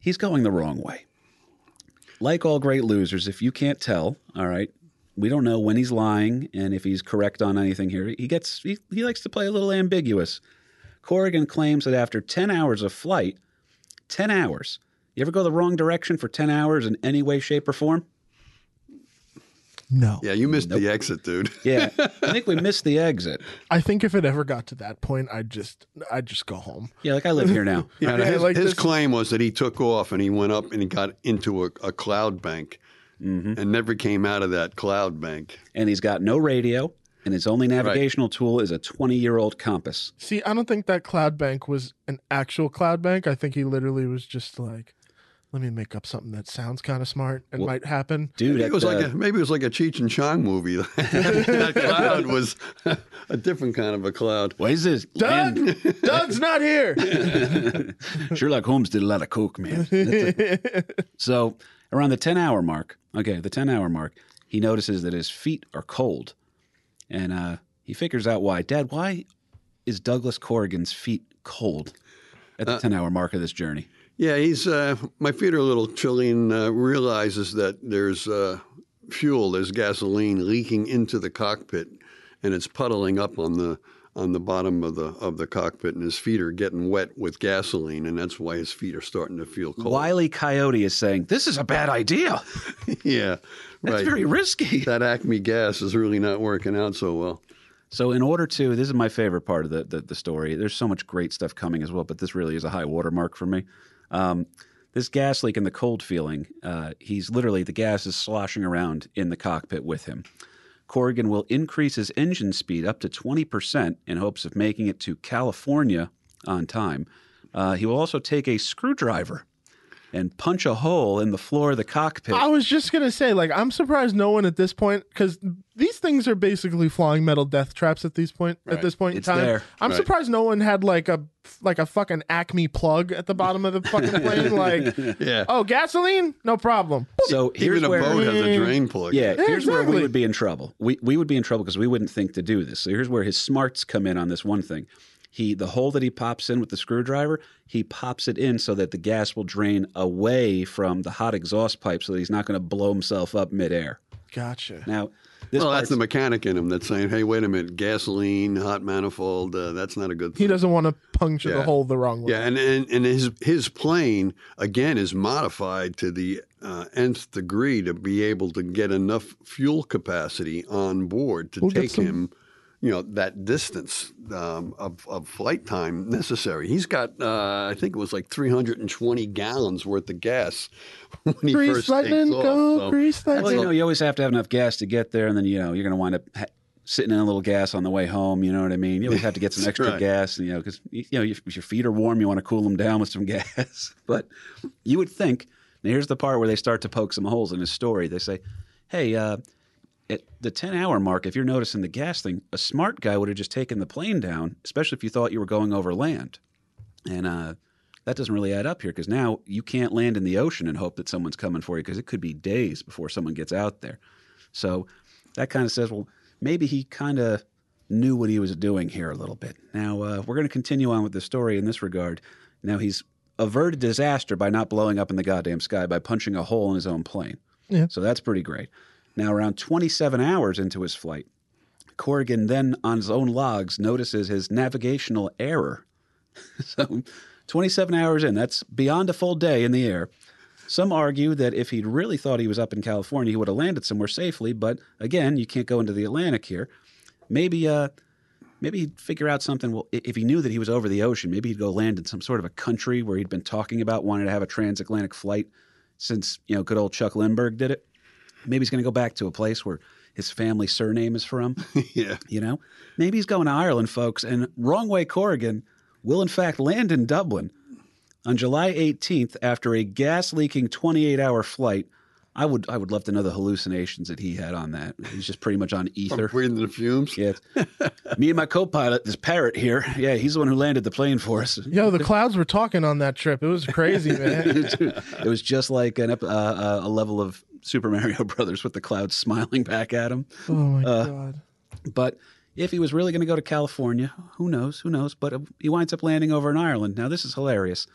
he's going the wrong way. Like all great losers, if you can't tell, all right, we don't know when he's lying and if he's correct on anything here. He gets he, he likes to play a little ambiguous. Corrigan claims that after 10 hours of flight, 10 hours, you ever go the wrong direction for 10 hours in any way, shape, or form? no. Yeah, you missed the exit, dude. Yeah, I think we missed the exit. I think if it ever got to that point, I'd just, I'd just go home. Yeah, like I live here now. Yeah, Yeah, his, like his claim was that he took off and he went up and he got into a, a cloud bank Mm-hmm. and never came out of that cloud bank. And he's got no radio, and his only navigational tool is a 20 year old compass. See, I don't think that cloud bank was an actual cloud bank. I think he literally was just like, let me make up something that sounds kind of smart and might happen. Dude, Maybe it was the- like a, maybe it was like a Cheech and Chong movie. that cloud was a different kind of a cloud. what is this? Doug, Land- Doug's not here. Sherlock Holmes did a lot of coke, man. A- so around the 10 hour mark, okay, the 10 hour mark, he notices that his feet are cold. And uh, he figures out why. Dad, why is Douglas Corrigan's feet cold at the 10 hour mark of this journey? Yeah, he's uh, my feet are a little chilling. uh, realizes that there's uh, fuel, there's gasoline leaking into the cockpit, and it's puddling up on the on the bottom of the of the cockpit, and his feet are getting wet with gasoline, and that's why his feet are starting to feel cold. Wiley Coyote is saying, This is a bad idea. yeah, That's right. very risky. that Acme gas is really not working out so well. So, in order to, this is my favorite part of the, the, the story. There's so much great stuff coming as well, but this really is a high watermark for me. Um, this gas leak and the cold feeling, uh, he's literally, the gas is sloshing around in the cockpit with him. Corrigan will increase his engine speed up to 20% in hopes of making it to California on time. Uh, he will also take a screwdriver and punch a hole in the floor of the cockpit. I was just gonna say, like, I'm surprised no one at this point, because these things are basically flying metal death traps at this point. At this point It's in time, there. I'm Right. surprised no one had like a like a fucking Acme plug at the bottom of the fucking plane. Like, Yeah, oh, gasoline, no problem. So here's even a where boat has a drain plug. Yeah, here's where we would be in trouble. We we would be in trouble because we wouldn't think to do this. So here's where his smarts come in on this one thing. He the hole that he pops in with the screwdriver, he pops it in so that the gas will drain away from the hot exhaust pipe so that he's not going to blow himself up midair. Gotcha. Now, this well, that's the mechanic in him that's saying, "Hey, wait a minute, gasoline, hot manifold, uh, that's not a good thing." He doesn't want to puncture the hole the wrong way. Yeah, and, and, and his his plane again is modified to the uh, nth degree to be able to get enough fuel capacity on board to We'll take some- him, you know, that distance um, of, of flight time necessary. He's got, uh, I think it was like 320 gallons worth of gas when he Grease first lightning, takes off. go, So- grease Well, you know, you always have to have enough gas to get there, and then you know you're going to wind up ha- sitting in a little gas on the way home. You know what I mean? You always have to get some extra right. gas, you know, because you know if your feet are warm, you want to cool them down with some gas. but you would think. Now here's the part where they start to poke some holes in his story. They say, "Hey, uh, at the 10 hour mark, if you're noticing the gas thing, a smart guy would have just taken the plane down, especially if you thought you were going over land." And uh, that doesn't really add up here because now you can't land in the ocean and hope that someone's coming for you because it could be days before someone gets out there. So that kind of says, well, maybe he kind of knew what he was doing here a little bit. Now, uh, we're going to continue on with the story in this regard. Now, he's averted disaster by not blowing up in the goddamn sky by punching a hole in his own plane. Yeah. So that's pretty great. Now, around 27 hours into his flight, Corrigan then, on his own logs, notices his navigational error. so, 27 hours in, that's beyond a full day in the air. Some argue that if he'd really thought he was up in California, he would have landed somewhere safely. But again, you can't go into the Atlantic here. Maybe, uh, maybe he'd figure out something. Well, if he knew that he was over the ocean, maybe he'd go land in some sort of a country where he'd been talking about wanting to have a transatlantic flight since you know good old Chuck Lindbergh did it. Maybe he's going to go back to a place where his family surname is from. yeah. You know, maybe he's going to Ireland, folks. And Wrong Way Corrigan will, in fact, land in Dublin on July 18th after a gas leaking 28 hour flight. I would, I would love to know the hallucinations that he had on that. He's just pretty much on ether. Breathing the fumes. Yeah, me and my co-pilot, this parrot here. Yeah, he's the one who landed the plane for us. Yo, the clouds were talking on that trip. It was crazy, man. it was just like an, ep- uh, uh, a level of Super Mario Brothers with the clouds smiling back at him. oh my Uh, god. But if he was really going to go to California, who knows? Who knows? But uh, he winds up landing over in Ireland. Now, this is hilarious.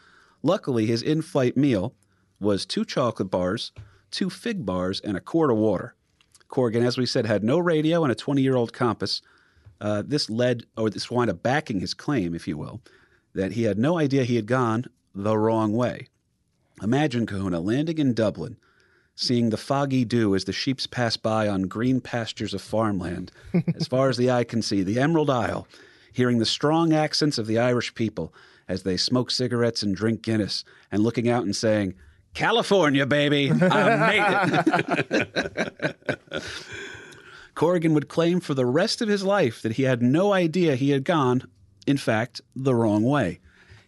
Luckily, his in flight meal was two chocolate bars, two fig bars, and a quart of water. Corrigan, as we said, had no radio and a 20 year old compass. Uh, this led, or this wound up backing his claim, if you will, that he had no idea he had gone the wrong way. Imagine Kahuna landing in Dublin, seeing the foggy dew as the sheeps pass by on green pastures of farmland, as far as the eye can see, the Emerald Isle, hearing the strong accents of the Irish people as they smoke cigarettes and drink Guinness, and looking out and saying, California, baby, I made it. Corrigan would claim for the rest of his life that he had no idea he had gone, in fact, the wrong way.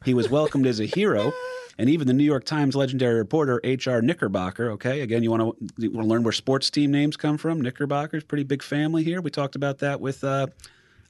He was welcomed as a hero, and even the New York Times legendary reporter H.R. Knickerbocker. Okay, again, you want to learn where sports team names come from? Knickerbocker's pretty big family here. We talked about that with uh,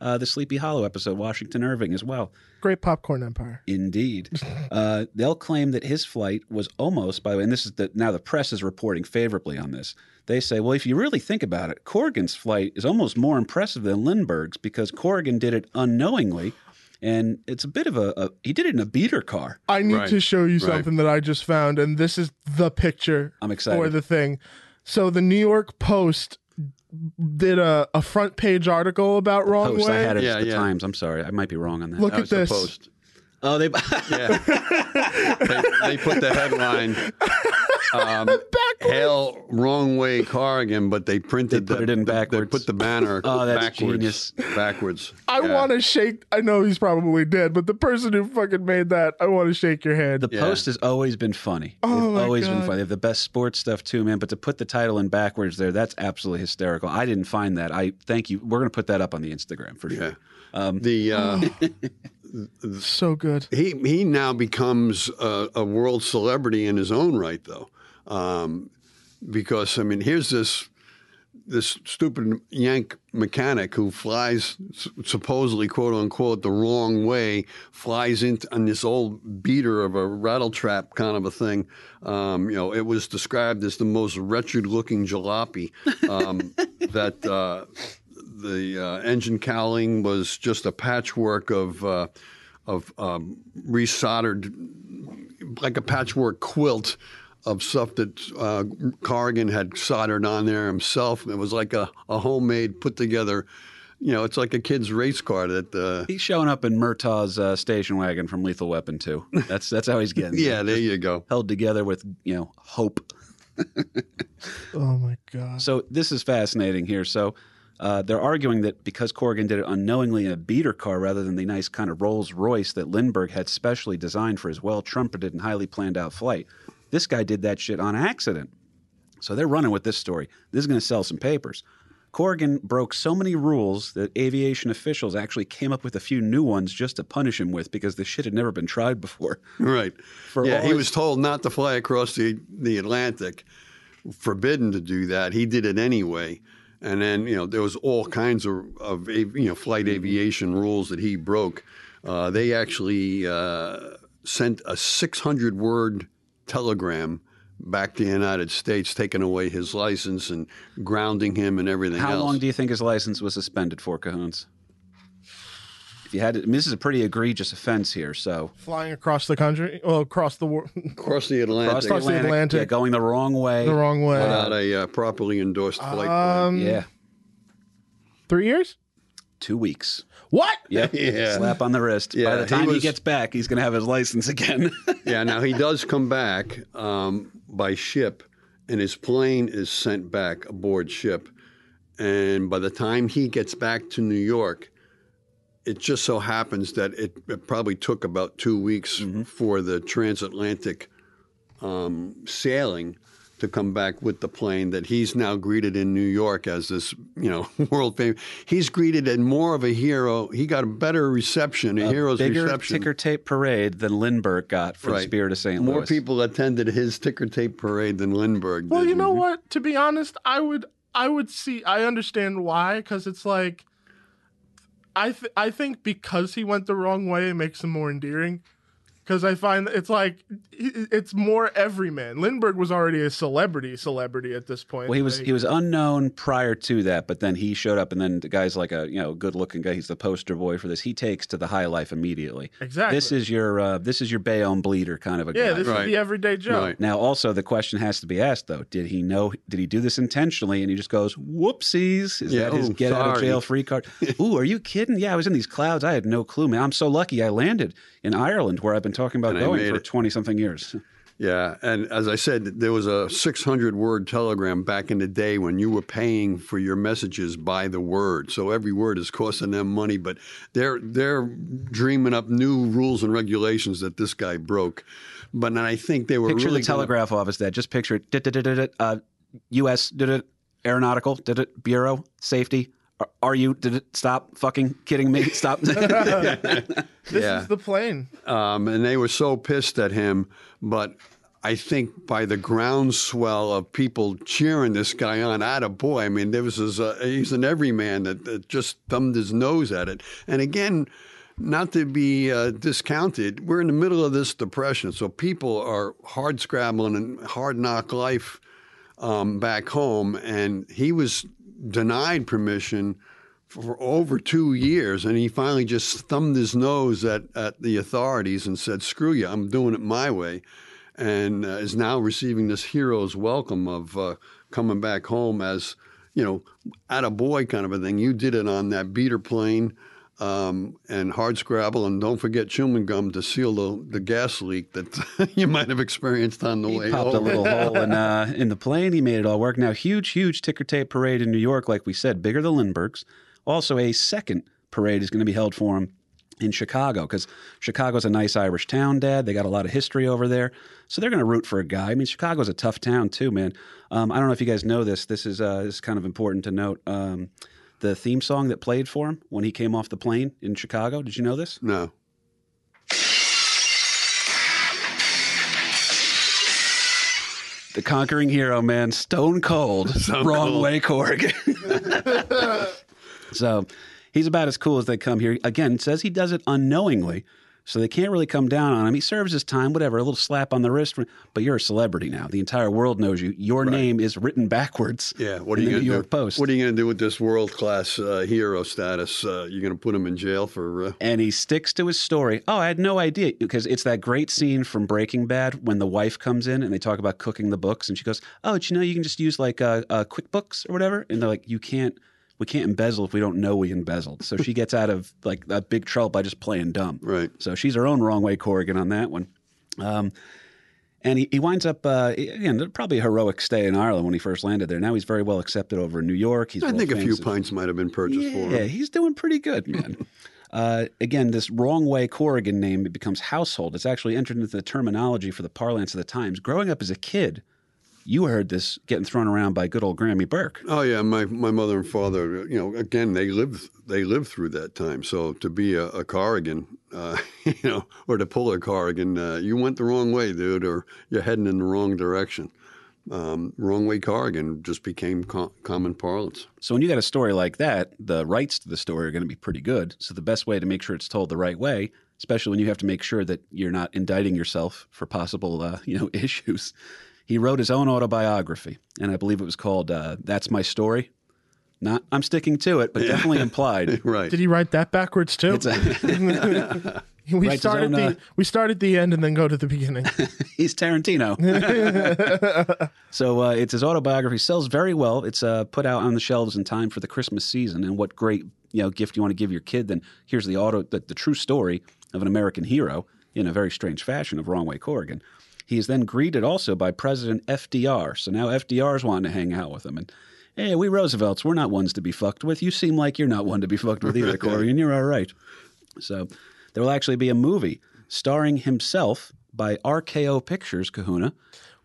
uh, the Sleepy Hollow episode, Washington Irving as well. Great popcorn empire. Indeed. Uh, they'll claim that his flight was almost, by the way, and this is the, now the press is reporting favorably on this. They say, well, if you really think about it, Corrigan's flight is almost more impressive than Lindbergh's because Corrigan did it unknowingly. And it's a bit of a, a he did it in a beater car. I need Right, to show you right. something that I just found, and this is the picture I'm excited. for the thing. So the New York Post did a, a front page article about wrong Post, I had it Yeah, as the yeah. Times. I'm sorry. I might be wrong on that. Look That at was the this. post. oh, they Yeah. they, they put the headline, um, Hail Wrong Way Corrigan, but they printed They put the, it in the- backwards. They put the banner Oh, that's backwards. genius. Backwards. I Yeah. want to shake. I know he's probably dead, but the person who fucking made that, I want to shake your hand. The Yeah. Post has always been funny. Oh, They've my always been God. funny. They have the best sports stuff too, man. But to put the title in backwards there, that's absolutely hysterical. I didn't find that. I thank you. We're going to put that up on the Instagram for sure. Yeah. the uh, so good. he he now becomes a, a world celebrity in his own right, though, um, because I mean, here's this this stupid Yank mechanic who flies supposedly quote unquote the wrong way, flies into on this old beater of a rattle trap kind of a thing. Um, you know, it was described as the most wretched looking jalopy um, that. Uh, the uh, engine cowling was just a patchwork of uh, of um, resoldered, like a patchwork quilt of stuff that uh, Corrigan had soldered on there himself. It was like a, a homemade, put together. You know, it's like a kid's race car that. Uh, He's showing up in Murtaugh's uh, station wagon from Lethal Weapon too. That's that's how he's getting. yeah, there you go. held together with you know hope. Oh my god. So this is fascinating here. So uh, they're arguing that because Corrigan did it unknowingly in a beater car rather than the nice kind of Rolls Royce that Lindbergh had specially designed for his well trumpeted and highly planned out flight, this guy did that shit on accident. So they're running with this story. This is going to sell some papers. Corrigan broke so many rules that aviation officials actually came up with a few new ones just to punish him with because the shit had never been tried before. Right. For yeah, he his- was told not to fly across the, the Atlantic, forbidden to do that. He did it anyway. And then, you know, there was all kinds of, of you know, flight aviation rules that he broke. Uh, they actually uh, sent a 600 word telegram back to the United States, taking away his license and grounding him and everything How else. long do you think his license was suspended for, Cahoons? If you had, to, I mean, this is a pretty egregious offense here. So Flying across the country, well, across the world, across the Atlantic Across the Atlantic. yeah, going the wrong way. the wrong way. without a uh, properly endorsed flight plan? um, yeah, three years. two weeks. What? Yep. Yeah. Slap on the wrist. By the time he, was- gets back, he's going to have his license again. Yeah, now he does come back um, by ship, and his plane is sent back aboard ship. And by the time he gets back to New York, it just so happens that it, it probably took about two weeks for the transatlantic um, sailing to come back with the plane that he's now greeted in New York as this, you know, world famous. He's greeted as more of a hero. He got a better reception, a, hero's Bigger reception. ticker tape parade than Lindbergh got for the Spirit of St. Louis. More people attended his ticker tape parade than Lindbergh Well, did. you know what? To be honest, I would I would see I understand why because it's like I th- I think because he went the wrong way it makes him more endearing. Because I find it's like it's more everyman. Lindbergh was already a celebrity, celebrity at this point. Well, he was Like, he was unknown prior to that, but then he showed up, and then the guy's like a you know good looking guy. He's the poster boy for this. He takes to the high life immediately. Exactly. This is your uh, this is your Bayonne bleeder kind of a yeah, guy. this Right. is the everyday Joe. Right. Now, also the question has to be asked though: Did he know? Did he do this intentionally? And he just goes, "Whoopsies!" Is Yeah, that his oh, get out of jail free card? Ooh, are you kidding? Yeah, I was in these clouds. I had no clue, man. I'm so lucky I landed in Ireland, where I've been talking about And going for twenty something years. Yeah, and as I said, there was a 600 word telegram back in the day when you were paying for your messages by the word. So every word is costing them money, but they're they're dreaming up new rules and regulations that this guy broke. But I think they were Picture really the gonna- telegraph office. That just picture it. Uh, U.S. did it. Aeronautical did it. Bureau safety. Are, are you? Did it? Stop fucking kidding me. Stop. This Yeah. is the plane. um, and they were so pissed at him. But I think by the groundswell of people cheering this guy on, a boy. I mean, there was this, uh, he's an everyman that, that just thumbed his nose at it. And again, not to be uh, discounted, we're in the middle of this depression, so people are hard scrabbling and hard knock life um, back home, and he was denied permission for over two years, and he finally just thumbed his nose at, at the authorities and said, "Screw you, I'm doing it my way," and uh, is now receiving this hero's welcome of uh, coming back home as you know, at a boy kind of a thing. You did it on that beater plane. Um, and hard scrabble, and don't forget chewing gum to seal the, the gas leak that you might have experienced on the way He popped a little hole in uh, in the plane. He made it all work. Now, huge, huge ticker tape parade in New York, like we said, bigger than Lindbergh's. Also, a second parade is going to be held for him in Chicago because Chicago's a nice Irish town, Dad. They got a lot of history over there, so they're going to root for a guy. I mean, Chicago's a tough town too, man. Um, I don't know if you guys know this. This is uh, this is kind of important to note. Um, the theme song that played for him when he came off the plane in Chicago. Did you know this? No. The conquering hero, man, stone cold, Stone wrong cold. way, Korg. so he's about as cool as they come here. Again, says he does it unknowingly, so they can't really come down on him. He serves his time, whatever, a little slap on the wrist. But you're a celebrity now. The entire world knows you. Your name is written backwards. Yeah, what are in you going to do? Post? What are you going to do with this world class uh, hero status? Uh, you're going to put him in jail for? Uh, and he sticks to his story. Oh, I had no idea because it's that great scene from Breaking Bad when the wife comes in and they talk about cooking the books, and she goes, "Oh, you know you can just use like uh, uh, QuickBooks or whatever?" And they're like, "You can't." We can't embezzle if we don't know we embezzled. So she gets out of like a big trouble by just playing dumb. Right. So she's her own wrong way Corrigan on that one. Um, And he, he winds up, uh, again, probably a heroic stay in Ireland when he first landed there. Now he's very well accepted over in New York. He's I think a few pints might have been purchased for Yeah, he's doing pretty good, man. uh, again, this wrong way Corrigan name it becomes household. It's actually entered into the terminology for the parlance of the times. Growing up as a kid, you heard this getting thrown around by good old Grammy Burke. Oh yeah, my, my mother and father, you know, again they lived they lived through that time. So to be a, a Corrigan, uh, you know, or to pull a Corrigan, uh, you went the wrong way, dude, or you're heading in the wrong direction. Um, wrong way Corrigan just became co- common parlance. So when you got a story like that, the rights to the story are going to be pretty good. So the best way to make sure it's told the right way, especially when you have to make sure that you're not indicting yourself for possible, uh, you know, issues. He wrote his own autobiography, and I believe it was called uh, "That's My Story." Not, I'm sticking to it, but definitely implied. Right. Did he write that backwards too? It's a, we writes start at own, the uh, we start at the end and then go to the beginning. he's Tarantino. so uh, it's his autobiography. Sells very well. It's uh, put out on the shelves in time for the Christmas season. And what great you know gift you want to give your kid? Then here's the auto the, the true story of an American hero in a very strange fashion of Wrong Way Corrigan. He is then greeted also by President FDR. So now FDR's wanting to hang out with him and. Hey, we Roosevelts, we're not ones to be fucked with. You seem like you're not one to be fucked with either, Corrigan. You're all right. So there will actually be a movie starring himself by RKO Pictures, Kahuna.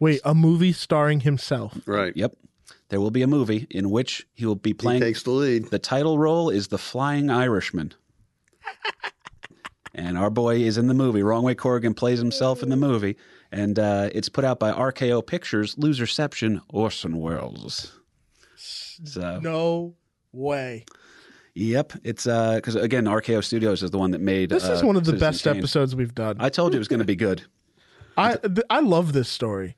Wait, a movie starring himself. right. Yep. There will be a movie in which he will be He playing. takes the lead. the title role is The Flying Irishman. And our boy is in the movie. Wrong Way Corrigan plays himself in the movie. And uh, it's put out by RKO Pictures, Loserception, Orson Welles. So, No way. yep. It's because, again, RKO Studios is the one that made. This is uh, one of the Citizen best Kane. episodes we've done. I told you it was going to be good. I th- I love this story.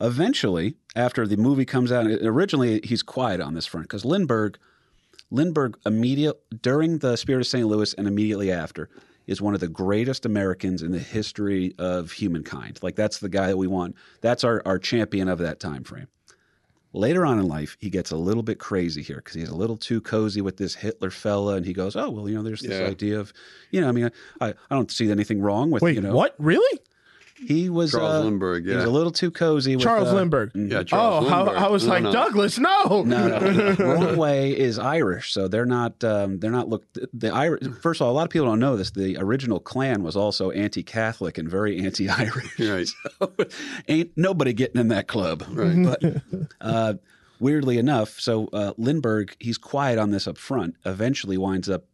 eventually, after the movie comes out, originally he's quiet on this front because Lindbergh, Lindbergh, immediate during the Spirit of St. Louis and immediately after, is one of the greatest Americans in the history of humankind. Like that's the guy that we want. That's our our champion of that time frame. Later on in life, he gets a little bit crazy here because he's a little too cozy with this Hitler fella, and he goes, "Oh well, you know, there's this Yeah. idea of, you know, I mean, I, I don't see anything wrong with, Wait, you know, what? Really? He was Charles uh, Lindbergh, He was a little too cozy. With, Charles uh, Lindbergh. Yeah, Oh, Charles how, Lindbergh. I was No, like, no. Douglas, no. No, no. Wrong Way is Irish, so they're not. Um, they're not. Look, the, the Irish. First of all, a lot of people don't know this. The original Klan was also anti-Catholic and very anti-Irish. Right. So, ain't nobody getting in that club. Right. But uh, weirdly enough, so uh, Lindbergh, he's quiet on this up front. Eventually, winds up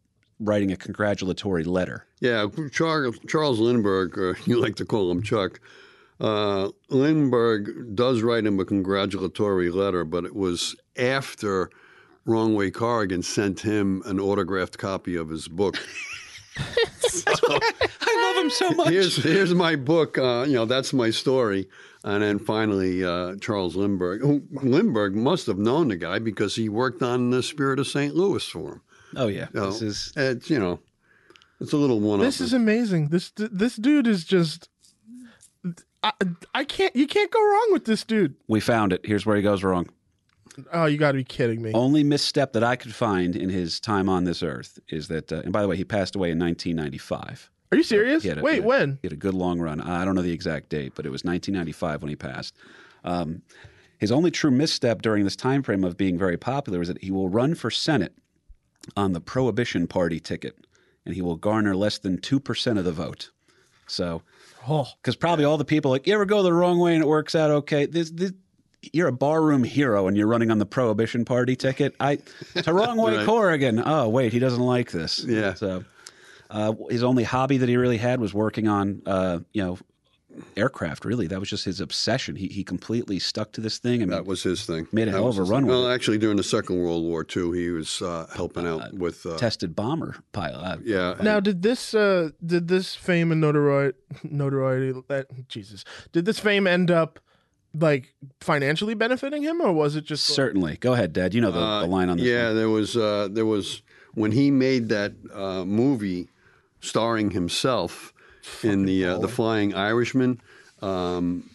writing a congratulatory letter. Yeah, Charles, Charles Lindbergh, or you like to call him Chuck, uh, Lindbergh does write him a congratulatory letter, but it was after Wrong Way Corrigan sent him an autographed copy of his book. I love him so much. here's here's my book. Uh, you know, that's my story. And then finally, uh, Charles Lindbergh. Lindbergh must have known the guy because he worked on the Spirit of St. Louis for him. Oh yeah, You know, this is it's you know, it's a little one. Off. This is amazing. This this dude is just. I, I can't. You can't go wrong with this dude. we found it. Here's where he goes wrong. Oh, you got to be kidding me. Only misstep that I could find in his time on this earth is that, uh, and by the way, he passed away in 1995. Are you serious? He had a- Wait, he had- when? He had a good long run. I don't know the exact date, but it was 1995 when he passed. Um, his only true misstep during this time frame of being very popular is that he will run for Senate on the Prohibition Party ticket, and he will garner less than two percent of the vote. So, Oh, because probably all the people like you ever go the wrong way and it works out okay. This, this you're a barroom hero and you're running on the Prohibition Party ticket. I a wrong way, Right. Corrigan. Oh wait, he doesn't like this. Yeah. So uh, his only hobby that he really had was working on uh, you know aircraft. Really, that was just his obsession. He he completely stuck to this thing. I mean, That was his thing. Made a That hell of a his run Well, actually, during the Second World War too, he was uh, helping out with. Uh, tested bomber pilot. Uh, yeah. now did this uh did this fame and notoriety notoriety that Jesus did this fame end up like financially benefiting him or was it just Certainly. Go ahead, Dad. You know the, Uh, the line on this. yeah, one. there was uh, there was when he made that uh, movie starring himself in the uh, the Flying Irishman. Um,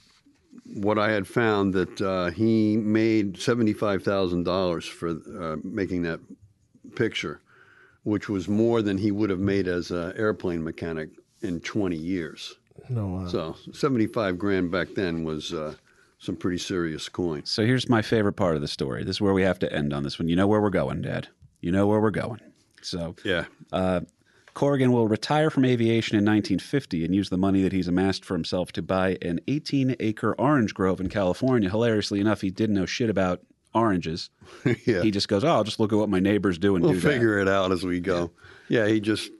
what I had found that uh, he made seventy five thousand dollars for uh, making that picture, which was more than he would have made as an airplane mechanic in twenty years. No, wow. So 75 grand back then was uh, some pretty serious coin. So here's my favorite part of the story. This is where we have to end on this one. You know where we're going, Dad. You know where we're going. So Yeah. Corrigan will retire from aviation in 1950 and use the money that he's amassed for himself to buy an 18 acre orange grove in California. Hilariously enough, he didn't know shit about oranges. yeah. He just goes, Oh, I'll just look at what my neighbors do and we'll do figure it out as we go. Yeah, he just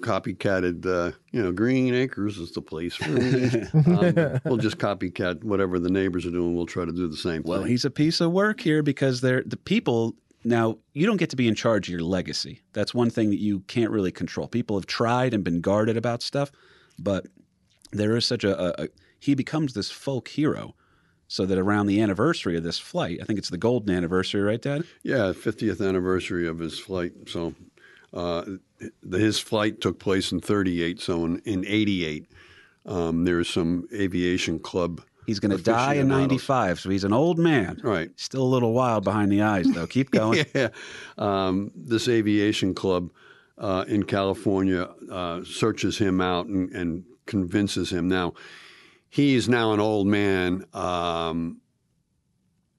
copycatted, uh, you know, Green Acres is the place for me. um, we'll just copycat whatever the neighbors are doing. We'll try to do the same. Well, thing. he's a piece of work here because they're the people. Now, you don't get to be in charge of your legacy. That's one thing that you can't really control. People have tried and been guarded about stuff, but there is such a, a, a he becomes this folk hero so that around the anniversary of this flight, I think it's the golden anniversary, right, Dad? Yeah, 50th anniversary of his flight. So uh, his flight took place in 38. So in, in 88, um, there's some aviation club. He's going to die in Aficionados. 95, so he's an old man. Right. Still a little wild behind the eyes, though. Keep going. yeah. Um, this aviation club uh, in California uh, searches him out and, and convinces him. Now, he's now an old man. Um,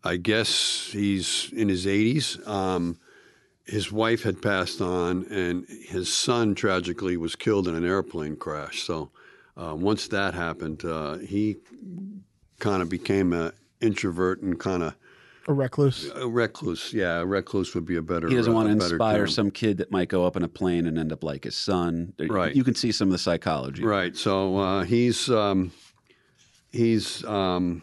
I guess he's in his 80s. Um, his wife had passed on, and his son tragically was killed in an airplane crash. So uh, once that happened, uh, he kind of became an introvert and kind of a recluse. a recluse, yeah, a recluse would be a better. He doesn't uh, want to inspire term. some kid that might go up in a plane and end up like his son. Right. You can see some of the psychology. Right. So uh, he's um, he's um,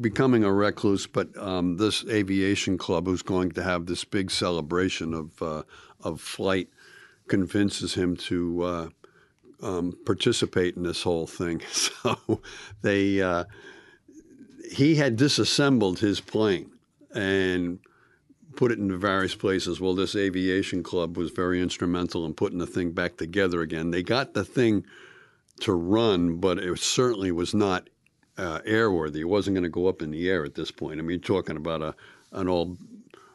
becoming a recluse, but um, this aviation club, who's going to have this big celebration of uh, of flight, convinces him to uh, um, participate in this whole thing. So they uh, he had disassembled his plane and put it into various places. Well, this aviation club was very instrumental in putting the thing back together again. They got the thing to run, but it certainly was not uh, airworthy. It wasn't going to go up in the air at this point. I mean, you're talking about a an old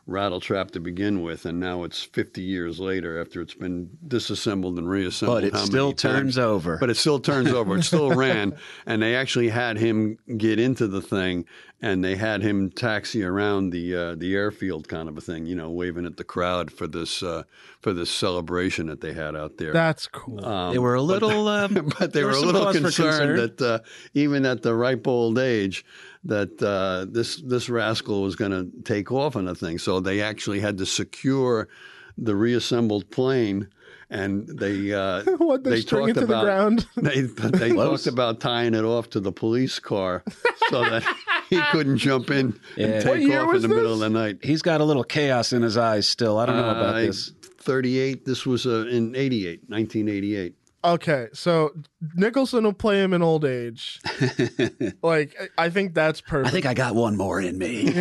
rattle trap to begin with, and now it's 50 years later after it's been disassembled and reassembled. But it still times. turns over. But it still turns over. It still ran, and they actually had him get into the thing, and they had him taxi around the uh, the airfield, kind of a thing, you know, waving at the crowd for this uh, for this celebration that they had out there. That's cool. they were a little. um, but they were a little concerned concern. that uh, even at the ripe old age, that uh, this this rascal was going to take off on a thing. So they actually had to secure the reassembled plane, and they uh, what they, they talked it to the about ground. they they talked about tying it off to the police car so that he couldn't jump in Yeah. and What take year off in was the middle of the night. He's got a little chaos in his eyes still. I don't know about Uh, this. 38. This was uh, in 88, 1988. Okay, so Nicholson will play him in old age. like I I think that's perfect. I perfect. think I got one more in me.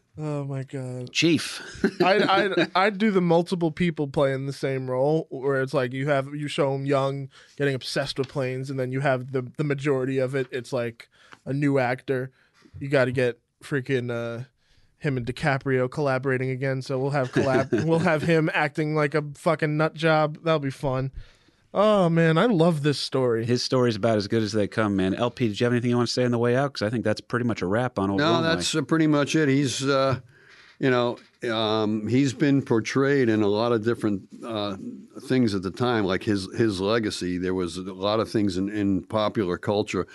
oh my god. Chief. I'd, I'd I'd do the multiple people playing the same role, where it's like you have you show them young, getting obsessed with planes, and then you have the the majority of it. It's like a new actor. You got to get freaking uh, him and DiCaprio collaborating again. So we'll have collab. we'll have him acting like a fucking nut job. That'll be fun. Oh man, I love this story. His story's about as good as they come, man. LP, did you have anything you want to say on the way out? Because I think that's pretty much a wrap on Old No, Runway. that's uh, pretty much it. He's, uh, you know, um, he's been portrayed in a lot of different uh, things at the time, like his his legacy. There was a lot of things in, in popular culture,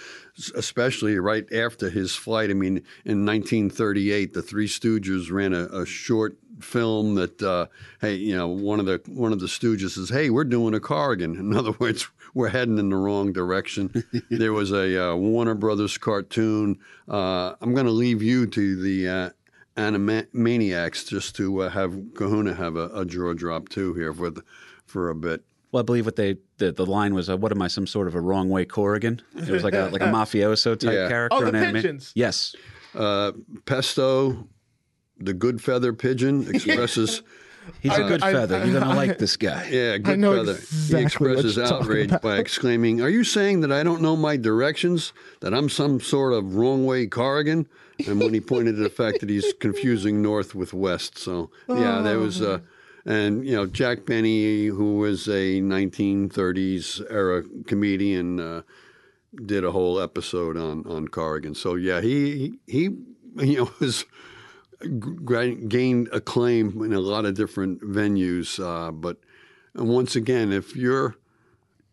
especially right after his flight. I mean, in 1938, the Three Stooges ran a, a short film that, uh, hey, you know, one of the one of the Stooges says, "Hey, we're doing a Corrigan." In other words, we're heading in the wrong direction. there was a uh, Warner Brothers cartoon. Uh, I'm going to leave you to the uh, Animaniacs just to uh, have Kahuna have a, a jaw drop too here for the, for a bit. Well, I believe what they the, the line was, uh, "What am I, some sort of a wrong way Corrigan?" It was like a like a mafioso type Yeah. character. Oh, the on anime. pigeons. Yes, Uh, Pesto, the good feather pigeon, expresses. he's a good I- feather. You're gonna I- like this guy. Yeah, good know feather. exactly he expresses outrage by exclaiming, "Are you saying that I don't know my directions? That I'm some sort of wrong way Corrigan?" And when he pointed to the fact that he's confusing north with west, so yeah, there was uh, And you know, Jack Benny, who was a 1930s era comedian, uh, did a whole episode on on Corrigan. So yeah, he he you know was g- gained acclaim in a lot of different venues. Uh, but once again, if you're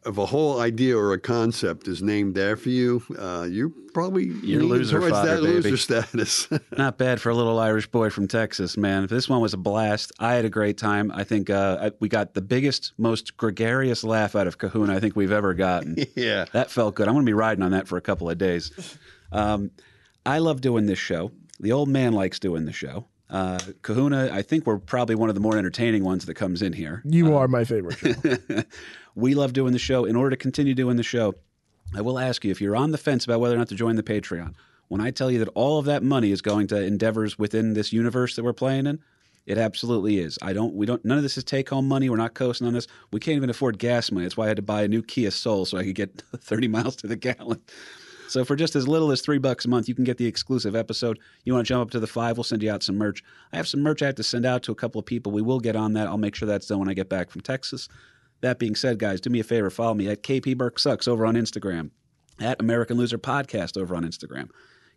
if a whole idea or a concept is named after you, uh, you probably You're loser towards fodder, that baby. loser status. Not bad for a little Irish boy from Texas, man. This one was a blast. I had a great time. I think uh, I, we got the biggest, most gregarious laugh out of Kahuna I think we've ever gotten. yeah. That felt good. I'm going to be riding on that for a couple of days. Um, I love doing this show. The old man likes doing the show. Uh, Kahuna, I think we're probably one of the more entertaining ones that comes in here. You are my favorite show. we love doing the show. In order to continue doing the show, I will ask you if you're on the fence about whether or not to join the Patreon. When I tell you that all of that money is going to endeavors within this universe that we're playing in, it absolutely is. I don't. We don't. None of this is take home money. We're not coasting on this. We can't even afford gas money. That's why I had to buy a new Kia Soul so I could get 30 miles to the gallon. So for just as little as three bucks a month, you can get the exclusive episode. You want to jump up to the five? We'll send you out some merch. I have some merch I have to send out to a couple of people. We will get on that. I'll make sure that's done when I get back from Texas. That being said, guys, do me a favor. Follow me at KP Burke Sucks over on Instagram, at American Loser Podcast over on Instagram.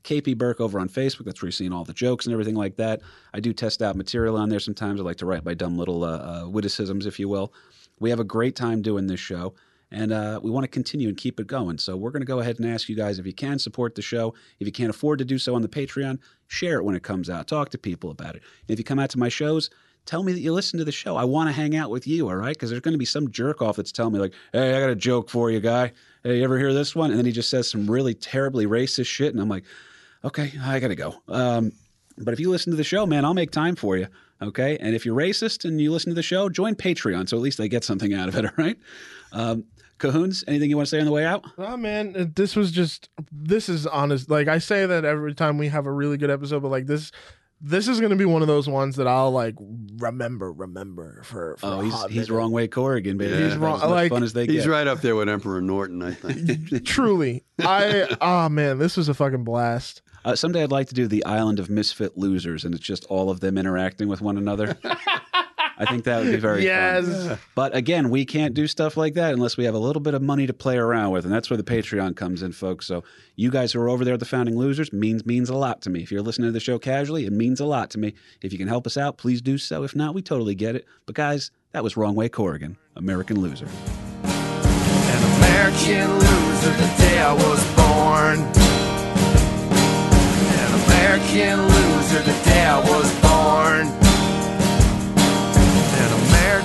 KP Burke over on Facebook. That's where you're seeing all the jokes and everything like that. I do test out material on there sometimes. I like to write my dumb little uh, uh, witticisms, if you will. We have a great time doing this show, and uh, we want to continue and keep it going. So we're going to go ahead and ask you guys if you can support the show. If you can't afford to do so on the Patreon, share it when it comes out. Talk to people about it. And if you come out to my shows, tell me that you listen to the show. I want to hang out with you, all right? Because there's going to be some jerk off that's telling me, like, hey, I got a joke for you, guy. Hey, you ever hear this one? And then he just says some really terribly racist shit. And I'm like, okay, I got to go. Um, but if you listen to the show, man, I'll make time for you. Okay. And if you're racist and you listen to the show, join Patreon. So at least they get something out of it. All right. Um, Cahoons, anything you want to say on the way out? Oh man, uh, this was just this is honest. Like I say that every time we have a really good episode, but like this this is gonna be one of those ones that I'll like remember, remember for. for Oh, he's hot he's minute. wrong way Corrigan, baby. He's That's wrong. As Like, fun as they He's get. right up there with Emperor Norton, I think. Truly, I oh man, this was a fucking blast. Uh, someday I'd like to do the Island of Misfit Losers, and it's just all of them interacting with one another. I think that would be very yes, fun. But again, we can't do stuff like that unless we have a little bit of money to play around with, and that's where the Patreon comes in, folks. So you guys who are over there at the Founding Losers means means a lot to me. If you're listening to the show casually, it means a lot to me. If you can help us out, please do so. If not, we totally get it. But guys, that was Wrong Way Corrigan, American Loser. An American loser the day I was born. An American loser the day I was born.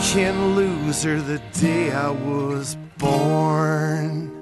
An American loser the day I was born.